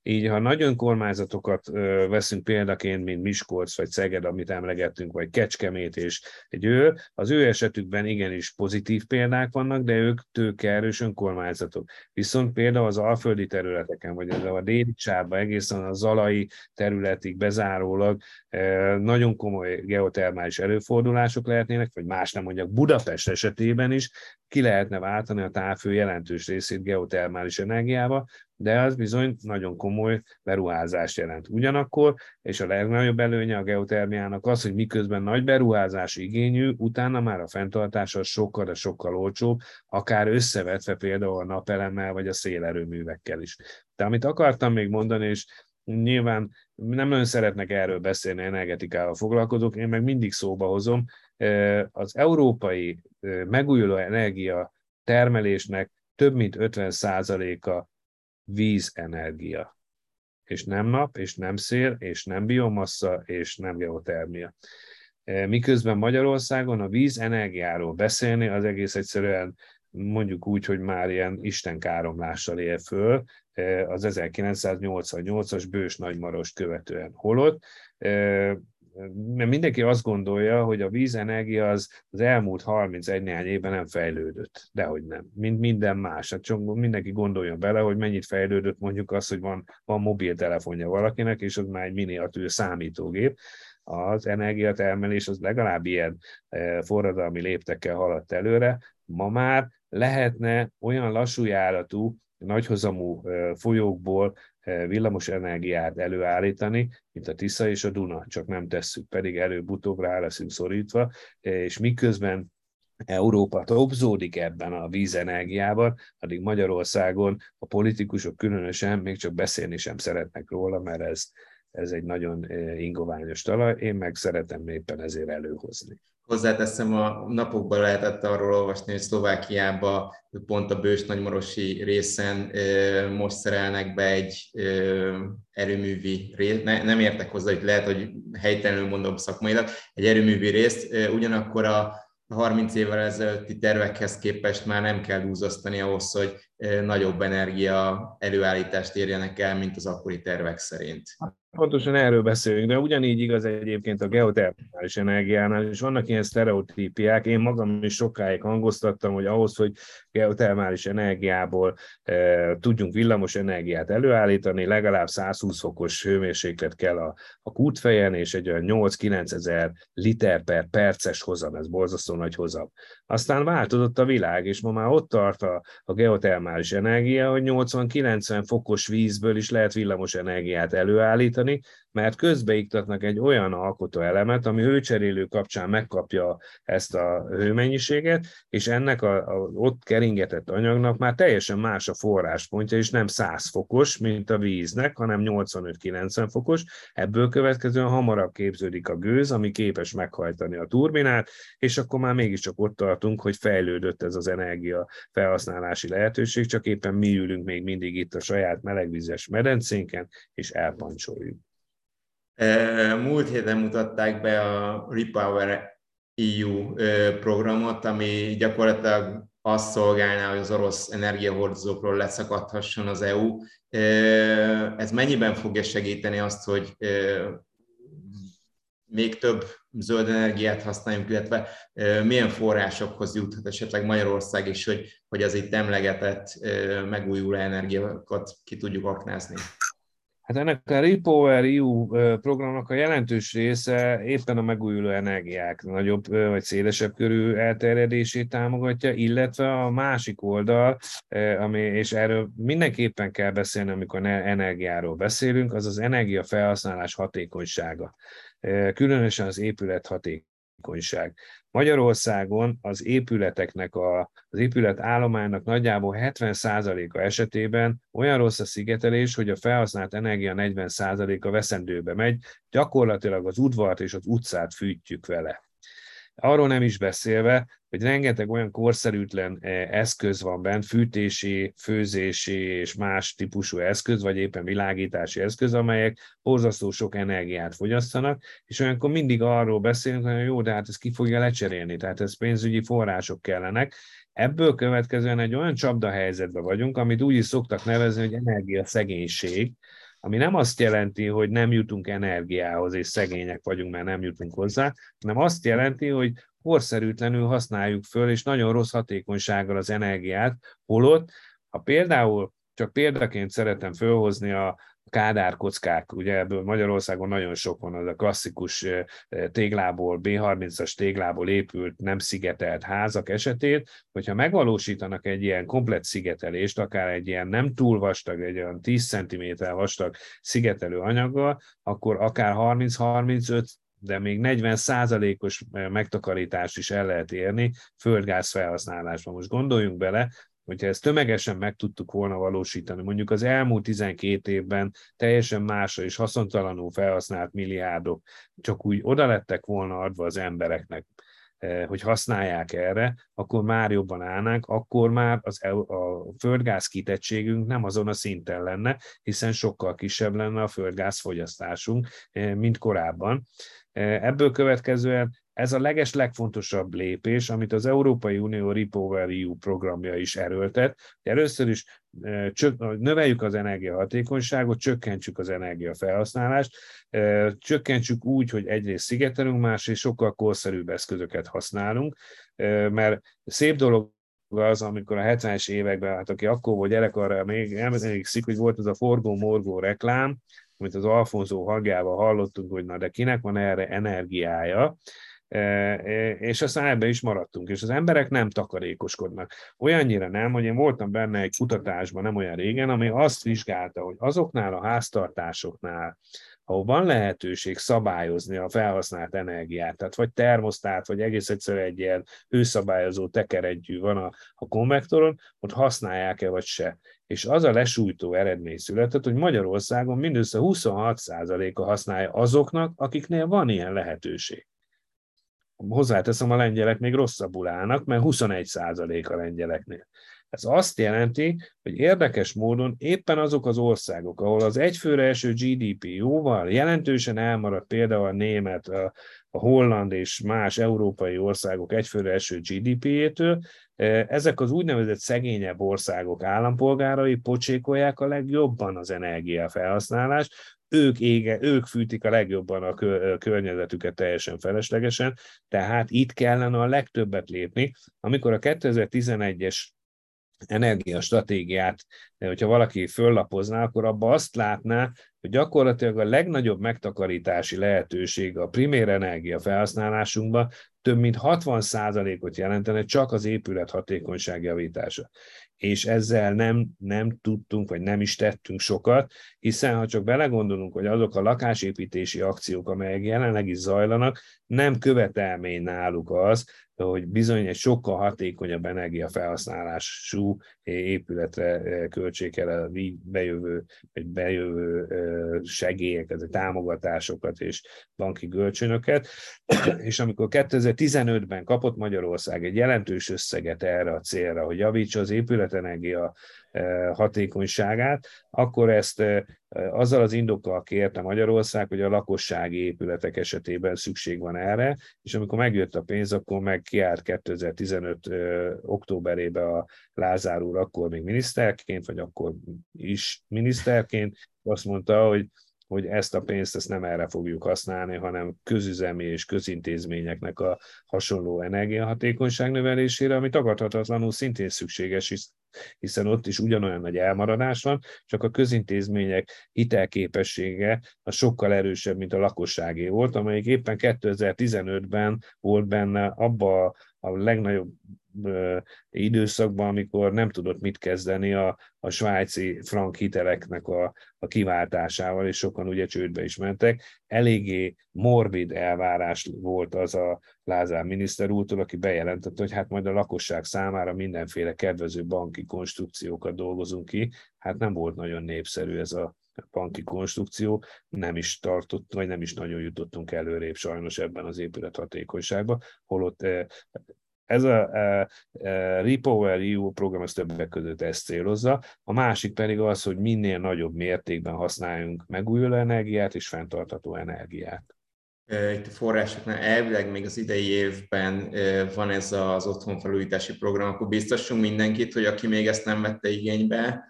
így, ha nagy önkormányzatokat veszünk példaként, mint Miskolc vagy Szeged, amit emlegettünk, vagy Kecskemét és egy ő, az ő esetükben igenis pozitív példák vannak, de ők tőkeerős önkormányzatok. Viszont például az alföldi területeken, vagy a déli csárba egészen a zalai területig bezárólag nagyon komoly geotermális előfordulások lehetnének, vagy más nem mondjak, Budapest esetében is ki lehetne váltani a távfő jelentős részét geotermális energiába, de az bizony nagyon komoly beruházást jelent. Ugyanakkor, és a legnagyobb előnye a geotermiának az, hogy miközben nagy beruházás igényű, utána már a fenntartása sokkal, de sokkal olcsóbb, akár összevetve például a napelemmel vagy a szélerőművekkel is. De amit akartam még mondani, és nyilván nem nagyon szeretnek erről beszélni, energetikával foglalkozók, én meg mindig szóba hozom, az európai megújuló energia termelésnek több mint 50%-a vízenergia. És nem nap, és nem szél, és nem biomassa, és nem geotermia. Miközben Magyarországon a vízenergiáról beszélni az egész egyszerűen mondjuk úgy, hogy már ilyen istenkáromlással él föl az 1988-as Bős Nagymarost követően. Holott mert mindenki azt gondolja, hogy a vízenergia az, az elmúlt 31 néhány évben nem fejlődött. Dehogy nem. Mint minden más. Hát csak mindenki gondoljon bele, hogy mennyit fejlődött mondjuk az, hogy van, van mobiltelefonja valakinek, és az már egy miniatűr számítógép. Az energiatermelés az legalább ilyen e, forradalmi léptekkel haladt előre. Ma már lehetne olyan lassú járatú, nagyhozamú e, folyókból villamos energiát előállítani, mint a Tisza és a Duna, csak nem tesszük, pedig előbb-utóbb rá leszünk szorítva, és miközben Európa topzódik ebben a vízenergiában, addig Magyarországon a politikusok különösen még csak beszélni sem szeretnek róla, mert ez, ez egy nagyon ingoványos talaj, én meg szeretem éppen ezért előhozni. Hozzáteszem, a napokban lehetett arról olvasni, hogy Szlovákiában pont a Bős Nagymorosi részen most szerelnek be egy erőművi részt, ne, nem értek hozzá, hogy lehet, hogy helytelenül mondom szakmailag, egy erőművi részt, ugyanakkor a 30 évvel ezelőtti tervekhez képest már nem kell úzasztani ahhoz, hogy nagyobb energia előállítást érjenek el, mint az akkori tervek szerint. Pontosan erről beszélünk, de ugyanígy igaz egyébként a geotermális energiánál, és vannak ilyen sztereotípiák. Én magam is sokáig hangoztattam, hogy ahhoz, hogy geotermális energiából e, tudjunk villamos energiát előállítani, legalább 120 fokos hőmérséklet kell a, a kútfejen, és egy olyan 8-9 ezer liter per perces hozam, ez borzasztó nagy hozam. Aztán változott a világ, és ma már ott tart a, a geotermális energia, hogy 80-90 fokos vízből is lehet villamos energiát előállítani, mert közbeiktatnak egy olyan alkotó elemet, ami hőcserélő kapcsán megkapja ezt a hőmennyiséget, és ennek a ott keringetett anyagnak már teljesen más a forráspontja, és nem 100 fokos, mint a víznek, hanem 85-90 fokos. Ebből következően hamarabb képződik a gőz, ami képes meghajtani a turbinát, és akkor már mégiscsak ott tartunk, hogy fejlődött ez az energia felhasználási lehetőség, csak éppen mi ülünk még mindig itt a saját melegvizes medencénken, és elpancsoljuk. Múlt héten mutatták be a Repower EU programot, ami gyakorlatilag azt szolgálná, hogy az orosz energiahordozókról leszakadhasson az EU. Ez mennyiben fogja segíteni azt, hogy még több zöld energiát használjunk, illetve milyen forrásokhoz juthat esetleg Magyarország is, hogy, hogy az itt emlegetett megújuló energiákat ki tudjuk aknázni? Hát ennek a Repower EU programnak a jelentős része éppen a megújuló energiák nagyobb vagy szélesebb körű elterjedését támogatja, illetve a másik oldal, ami, és erről mindenképpen kell beszélni, amikor energiáról beszélünk, az az energiafelhasználás hatékonysága. Különösen az épület hatékonyság. Magyarországon az épületeknek, a, az épület állománynak nagyjából 70%-a esetében olyan rossz a szigetelés, hogy a felhasznált energia 40%-a veszendőbe megy, gyakorlatilag az udvart és az utcát fűtjük vele. Arról nem is beszélve, hogy rengeteg olyan korszerűtlen eh, eszköz van bent, fűtési, főzési és más típusú eszköz, vagy éppen világítási eszköz, amelyek borzasztó sok energiát fogyasztanak, és olyankor mindig arról beszélünk, hogy jó, de hát ez ki fogja lecserélni, tehát ez pénzügyi források kellenek. Ebből következően egy olyan csapda helyzetben vagyunk, amit úgy is szoktak nevezni, hogy energiaszegénység, ami nem azt jelenti, hogy nem jutunk energiához, és szegények vagyunk, mert nem jutunk hozzá, hanem azt jelenti, hogy korszerűtlenül használjuk föl, és nagyon rossz hatékonysággal az energiát, holott, ha például csak példaként szeretem fölhozni a kádárkockák, ugye ebből Magyarországon nagyon sok van, az a klasszikus téglából, B30-as téglából épült, nem szigetelt házak esetét, hogyha megvalósítanak egy ilyen komplet szigetelést, akár egy ilyen nem túl vastag, egy olyan 10 cm vastag szigetelő anyaggal, akkor akár 30-35 de még 40 százalékos megtakarítást is el lehet érni földgáz felhasználásban. Most gondoljunk bele, hogyha ezt tömegesen meg tudtuk volna valósítani, mondjuk az elmúlt 12 évben teljesen másra és haszontalanul felhasznált milliárdok csak úgy oda lettek volna adva az embereknek, eh, hogy használják erre, akkor már jobban állnánk, akkor már az, a földgáz kitettségünk nem azon a szinten lenne, hiszen sokkal kisebb lenne a földgáz fogyasztásunk, eh, mint korábban. Eh, ebből következően ez a leges legfontosabb lépés, amit az Európai Unió Repower EU programja is erőltet. Először is növeljük az energiahatékonyságot, csökkentsük az energiafelhasználást, csökkentsük úgy, hogy egyrészt szigetelünk, másrészt sokkal korszerűbb eszközöket használunk, mert szép dolog az, amikor a 70-es években, hát aki akkor volt gyerek, arra még emlékszik, hogy volt az a forgó-morgó reklám, amit az Alfonso hangjával hallottunk, hogy na de kinek van erre energiája, és aztán ebbe is maradtunk, és az emberek nem takarékoskodnak. Olyannyira nem, hogy én voltam benne egy kutatásban nem olyan régen, ami azt vizsgálta, hogy azoknál a háztartásoknál, ahol van lehetőség szabályozni a felhasznált energiát, tehát vagy termosztát, vagy egész egyszerűen egy ilyen hőszabályozó tekeregyű van a, a konvektoron, ott használják-e vagy se. És az a lesújtó eredmény született, hogy Magyarországon mindössze 26%-a használja azoknak, akiknél van ilyen lehetőség hozzáteszem, a lengyelek még rosszabbul állnak, mert 21% a lengyeleknél. Ez azt jelenti, hogy érdekes módon éppen azok az országok, ahol az egyfőre eső GDP jóval jelentősen elmaradt például a német, a, a holland és más európai országok egyfőre eső GDP-jétől, e, ezek az úgynevezett szegényebb országok állampolgárai pocsékolják a legjobban az energiafelhasználást, ők ége, ők fűtik a legjobban a környezetüket teljesen feleslegesen, tehát itt kellene a legtöbbet lépni. Amikor a 2011-es energiastratégiát, hogyha valaki föllapozná, akkor abban azt látná, hogy gyakorlatilag a legnagyobb megtakarítási lehetőség a primér energia felhasználásunkban több mint 60%-ot jelentene csak az épület hatékonyság javítása. És ezzel nem, nem tudtunk, vagy nem is tettünk sokat, hiszen ha csak belegondolunk, hogy azok a lakásépítési akciók, amelyek jelenleg is zajlanak, nem követelmény náluk az, hogy bizony egy sokkal hatékonyabb energiafelhasználású épületre eh, költsék el a bejövő, vagy bejövő eh, segélyeket, támogatásokat és banki kölcsönöket. (clears throat) És amikor 2015-ben kapott Magyarország egy jelentős összeget erre a célra, hogy javítsa az épületenergia hatékonyságát, akkor ezt azzal az indokkal kérte Magyarország, hogy a lakossági épületek esetében szükség van erre, és amikor megjött a pénz, akkor meg kiárt 2015. októberében a Lázár úr akkor még miniszterként, vagy akkor is miniszterként, azt mondta, hogy hogy ezt a pénzt ezt nem erre fogjuk használni, hanem közüzemi és közintézményeknek a hasonló energiahatékonyság növelésére, ami tagadhatatlanul szintén szükséges, hiszen ott is ugyanolyan nagy elmaradás van, csak a közintézmények hitelképessége a sokkal erősebb, mint a lakosságé volt, amelyik éppen 2015-ben volt benne abba a legnagyobb időszakban, amikor nem tudott mit kezdeni a, a svájci frank hiteleknek a, a kiváltásával, és sokan ugye csődbe is mentek. Eléggé morbid elvárás volt az a Lázár miniszter úrtól, aki bejelentette, hogy hát majd a lakosság számára mindenféle kedvező banki konstrukciókat dolgozunk ki. Hát nem volt nagyon népszerű ez a banki konstrukció, nem is tartott, vagy nem is nagyon jutottunk előrébb sajnos ebben az épület hatékonyságban, holott ez a, a, a Repower EU program az többek között ezt célozza, a másik pedig az, hogy minél nagyobb mértékben használjunk megújuló energiát és fenntartható energiát. Itt a forrásoknál elvileg még az idei évben van ez az otthonfelújítási program, akkor biztosunk mindenkit, hogy aki még ezt nem vette igénybe,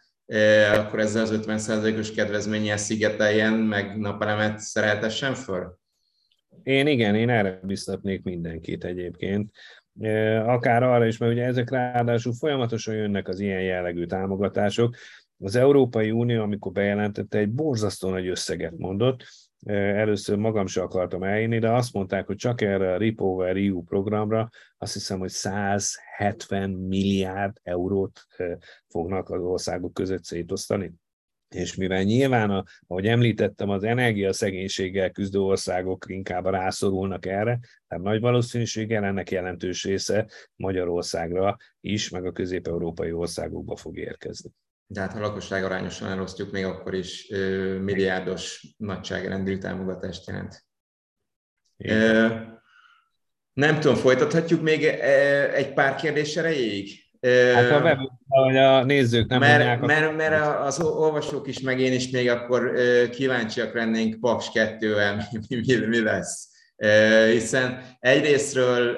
akkor ezzel az 50%-os kedvezménnyel szigeteljen, meg napelemet szereltessen föl? Én igen, én erre biztatnék mindenkit egyébként akár arra is, mert ugye ezek ráadásul folyamatosan jönnek az ilyen jellegű támogatások. Az Európai Unió, amikor bejelentette, egy borzasztó nagy összeget mondott, először magam sem akartam eljönni, de azt mondták, hogy csak erre a Repower EU programra azt hiszem, hogy 170 milliárd eurót fognak az országok között szétosztani. És mivel nyilván, ahogy említettem, az energiaszegénységgel küzdő országok inkább rászorulnak erre, tehát nagy valószínűséggel ennek jelentős része Magyarországra is, meg a közép-európai országokba fog érkezni. De hát ha lakosság arányosan elosztjuk, még akkor is milliárdos nagyságrendű támogatást jelent. Igen. Nem tudom, folytathatjuk még egy pár kérdés erejéig? Hát ha be, hogy a nézők nem mert, mondják, mert, mert az olvasók is, meg én is még akkor kíváncsiak lennénk Paks 2 (laughs) mi, mi, mi lesz. Hiszen egyrésztről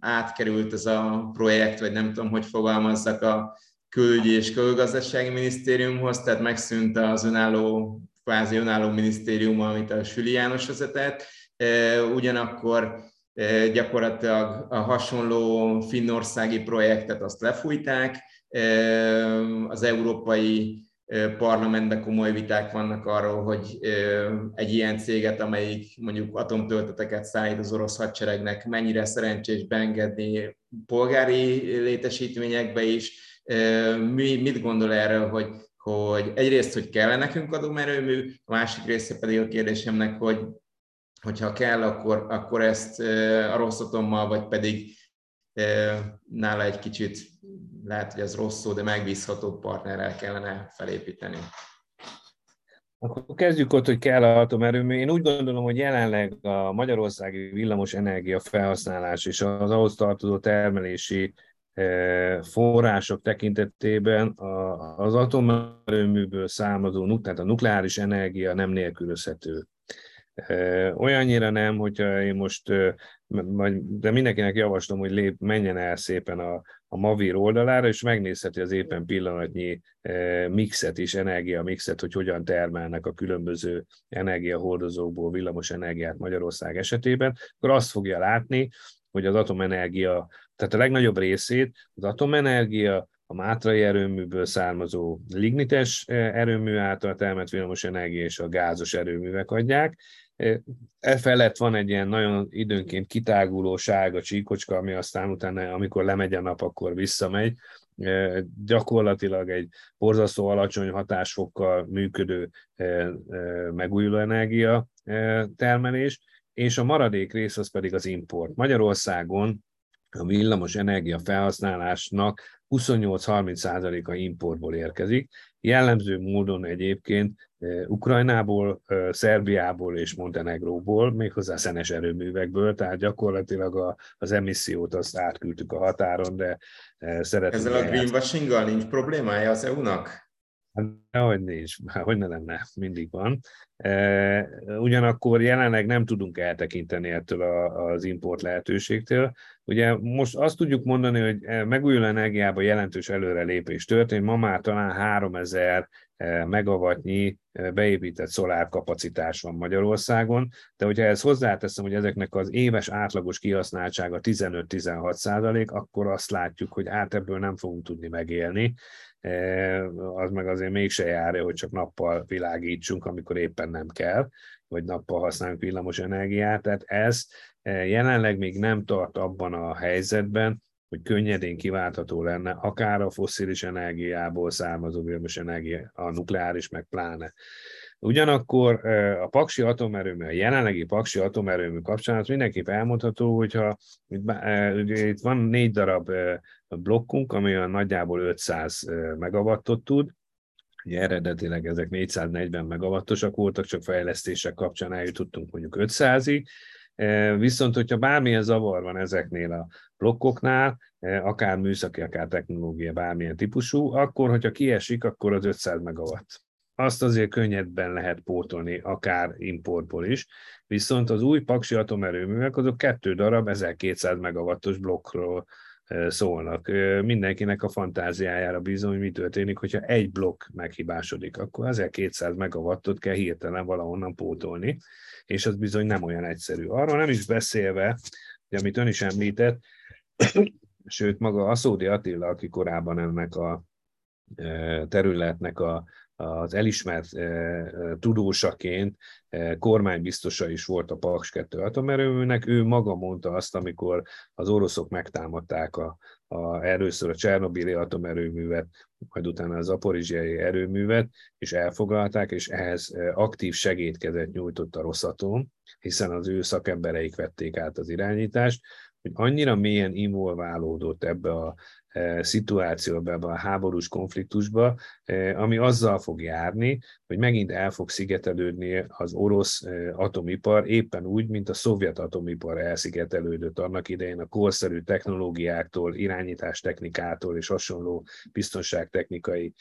átkerült ez a projekt, vagy nem tudom, hogy fogalmazzak a külügyi és külgazdasági minisztériumhoz, tehát megszűnt az önálló, kvázi önálló minisztérium, amit a Süli János vezetett, ugyanakkor gyakorlatilag a hasonló finnországi projektet azt lefújták, az európai parlamentben komoly viták vannak arról, hogy egy ilyen céget, amelyik mondjuk atomtölteteket szállít az orosz hadseregnek, mennyire szerencsés beengedni polgári létesítményekbe is. Mi, mit gondol erről, hogy, hogy egyrészt, hogy kell nekünk atomerőmű, a másik része pedig a kérdésemnek, hogy hogyha kell, akkor, akkor ezt a rossz vagy pedig nála egy kicsit lehet, hogy ez rossz szó, de megbízható partnerrel kellene felépíteni. Akkor kezdjük ott, hogy kell a atomerőmű. Én úgy gondolom, hogy jelenleg a magyarországi villamos energia felhasználás és az ahhoz tartozó termelési források tekintetében az atomerőműből származó, tehát a nukleáris energia nem nélkülözhető. Olyannyira nem, hogyha én most, de mindenkinek javaslom, hogy lép, menjen el szépen a, a Mavir oldalára, és megnézheti az éppen pillanatnyi mixet is, energia mixet, hogy hogyan termelnek a különböző energiahordozókból villamos energiát Magyarország esetében, akkor azt fogja látni, hogy az atomenergia, tehát a legnagyobb részét az atomenergia, a mátrai erőműből származó lignites erőmű által termelt villamos energia és a gázos erőművek adják. E felett van egy ilyen nagyon időnként kitáguló sárga csíkocska, ami aztán utána, amikor lemegy a nap, akkor visszamegy. Gyakorlatilag egy borzasztó alacsony hatásfokkal működő megújuló energia termelés, és a maradék rész az pedig az import. Magyarországon a villamos energia felhasználásnak 28-30%-a importból érkezik. Jellemző módon egyébként Ukrajnából, Szerbiából és Montenegróból, méghozzá szenes erőművekből, tehát gyakorlatilag az emissziót azt átküldtük a határon, de szeretném... Ezzel a greenwashing nincs problémája az EU-nak? Hát, hogy nincs, (laughs) hogy ne lenne, mindig van. E, ugyanakkor jelenleg nem tudunk eltekinteni ettől az import lehetőségtől. Ugye most azt tudjuk mondani, hogy e, megújuló energiában jelentős előrelépés történt. Ma már talán 3000 e, megawattnyi beépített szolárkapacitás van Magyarországon, de hogyha ezt hozzáteszem, hogy ezeknek az éves átlagos kihasználtsága 15-16 százalék, akkor azt látjuk, hogy át ebből nem fogunk tudni megélni az meg azért mégse járja, hogy csak nappal világítsunk, amikor éppen nem kell, vagy nappal használunk villamos energiát. Tehát ez jelenleg még nem tart abban a helyzetben, hogy könnyedén kiváltható lenne, akár a fosszilis energiából származó villamos energia, a nukleáris, meg pláne. Ugyanakkor a paksi atomerőmű, a jelenlegi paksi atomerőmű kapcsán az mindenképp elmondható, hogyha itt, itt van négy darab blokkunk, ami a nagyjából 500 megawattot tud, Ugye eredetileg ezek 440 megawattosak voltak, csak fejlesztések kapcsán eljutottunk mondjuk 500-ig, Viszont, hogyha bármilyen zavar van ezeknél a blokkoknál, akár műszaki, akár technológia, bármilyen típusú, akkor, hogyha kiesik, akkor az 500 megawatt azt azért könnyedben lehet pótolni, akár importból is. Viszont az új paksi atomerőművek azok kettő darab 1200 megawattos blokkról szólnak. Mindenkinek a fantáziájára bízom, hogy mi történik, hogyha egy blokk meghibásodik, akkor 1200 megawattot kell hirtelen valahonnan pótolni, és az bizony nem olyan egyszerű. Arról nem is beszélve, hogy amit ön is említett, sőt maga Aszódi Attila, aki korábban ennek a területnek a az elismert tudósaként kormánybiztosa is volt a Paks 2 atomerőműnek. Ő maga mondta azt, amikor az oroszok megtámadták a, a, először a Csernobili atomerőművet, majd utána az aporizsiai erőművet, és elfoglalták, és ehhez aktív segédkezet nyújtott a Rosszatom, hiszen az ő szakembereik vették át az irányítást, hogy annyira mélyen involválódott ebbe a szituációba, ebbe a háborús konfliktusba, e, ami azzal fog járni, hogy megint el fog szigetelődni az orosz e, atomipar, éppen úgy, mint a szovjet atomipar elszigetelődött annak idején a korszerű technológiáktól, irányítástechnikától és hasonló biztonságtechnikai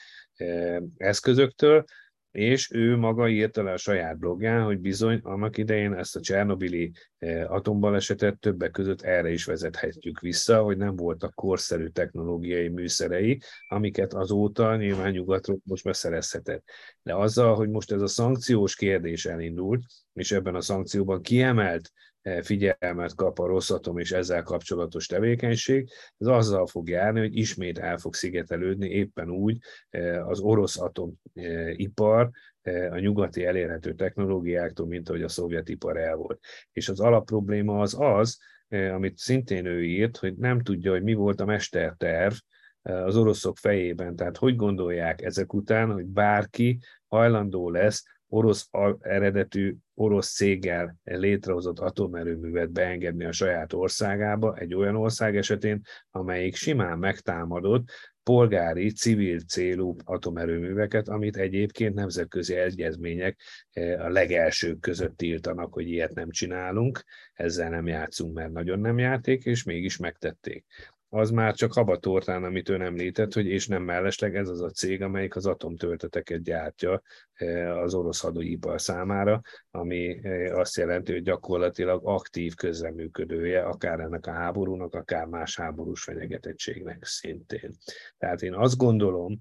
eszközöktől, és ő maga írta le a saját blogján, hogy bizony annak idején ezt a Csernobili eh, atombalesetet többek között erre is vezethetjük vissza, hogy nem voltak korszerű technológiai műszerei, amiket azóta nyilván nyugatról most beszerezhetett. De azzal, hogy most ez a szankciós kérdés elindult, és ebben a szankcióban kiemelt figyelmet kap a rosszatom és ezzel kapcsolatos tevékenység, ez azzal fog járni, hogy ismét el fog szigetelődni éppen úgy e, az orosz atomipar e, a nyugati elérhető technológiáktól, mint ahogy a szovjet ipar el volt. És az alapprobléma az az, amit szintén ő írt, hogy nem tudja, hogy mi volt a mesterterv, az oroszok fejében. Tehát hogy gondolják ezek után, hogy bárki hajlandó lesz orosz eredetű orosz céggel létrehozott atomerőművet beengedni a saját országába, egy olyan ország esetén, amelyik simán megtámadott polgári, civil célú atomerőműveket, amit egyébként nemzetközi egyezmények eh, a legelsők között tiltanak, hogy ilyet nem csinálunk, ezzel nem játszunk, mert nagyon nem játék, és mégis megtették az már csak habatortán, amit ön említett, hogy és nem mellesleg ez az a cég, amelyik az atomtölteteket gyártja eh, az orosz hadipar számára, ami eh, azt jelenti, hogy gyakorlatilag aktív közreműködője akár ennek a háborúnak, akár más háborús fenyegetettségnek szintén. Tehát én azt gondolom,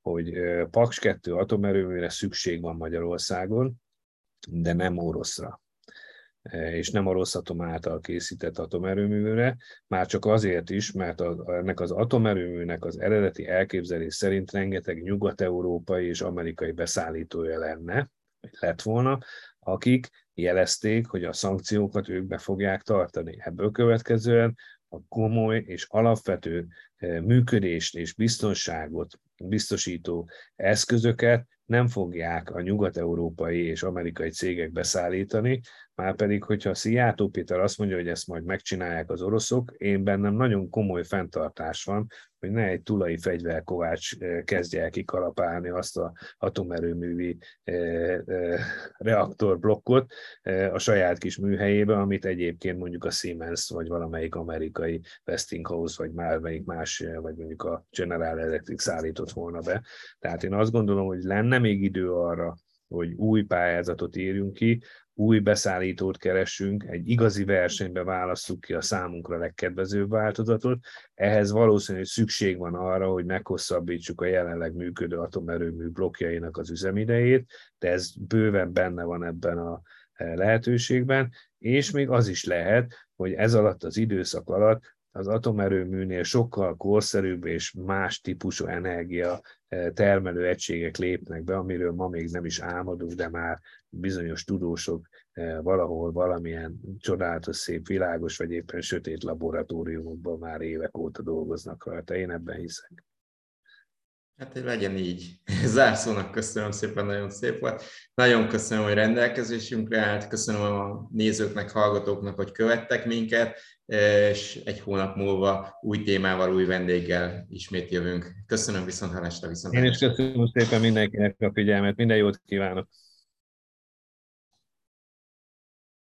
hogy eh, Paks 2 atomerőműre szükség van Magyarországon, de nem oroszra és nem a rossz által készített atomerőműre, már csak azért is, mert a, ennek az atomerőműnek az eredeti elképzelés szerint rengeteg nyugat-európai és amerikai beszállítója lenne, vagy lett volna, akik jelezték, hogy a szankciókat ők be fogják tartani. Ebből következően a komoly és alapvető működést és biztonságot biztosító eszközöket nem fogják a nyugat-európai és amerikai cégek beszállítani, már pedig, hogyha Szijjártó Péter azt mondja, hogy ezt majd megcsinálják az oroszok, én bennem nagyon komoly fenntartás van, hogy ne egy tulai fegyverkovács eh, kezdje el kikalapálni azt a atomerőművi eh, eh, reaktorblokkot a saját kis műhelyébe, amit egyébként mondjuk a Siemens, vagy valamelyik amerikai Westinghouse, vagy melyik más, vagy mondjuk a General Electric szállított volna be. Tehát én azt gondolom, hogy lenne még idő arra, hogy új pályázatot írjunk ki, új beszállítót keresünk, egy igazi versenybe válasszuk ki a számunkra legkedvezőbb változatot. Ehhez valószínűleg szükség van arra, hogy meghosszabbítsuk a jelenleg működő atomerőmű blokkjainak az üzemidejét, de ez bőven benne van ebben a eh, lehetőségben, és még az is lehet, hogy ez alatt az időszak alatt az atomerőműnél sokkal korszerűbb és más típusú energia termelő egységek lépnek be, amiről ma még nem is álmodunk, de már bizonyos tudósok valahol valamilyen csodálatos, szép, világos, vagy éppen sötét laboratóriumokban már évek óta dolgoznak rajta. Én ebben hiszek. Hát, hogy legyen így. (laughs) Zárszónak köszönöm szépen, nagyon szép volt. Nagyon köszönöm, hogy rendelkezésünkre állt, köszönöm a nézőknek, hallgatóknak, hogy követtek minket, és egy hónap múlva új témával, új vendéggel ismét jövünk. Köszönöm viszont hálásra, viszont Én is köszönöm szépen mindenkinek a figyelmet, minden jót kívánok!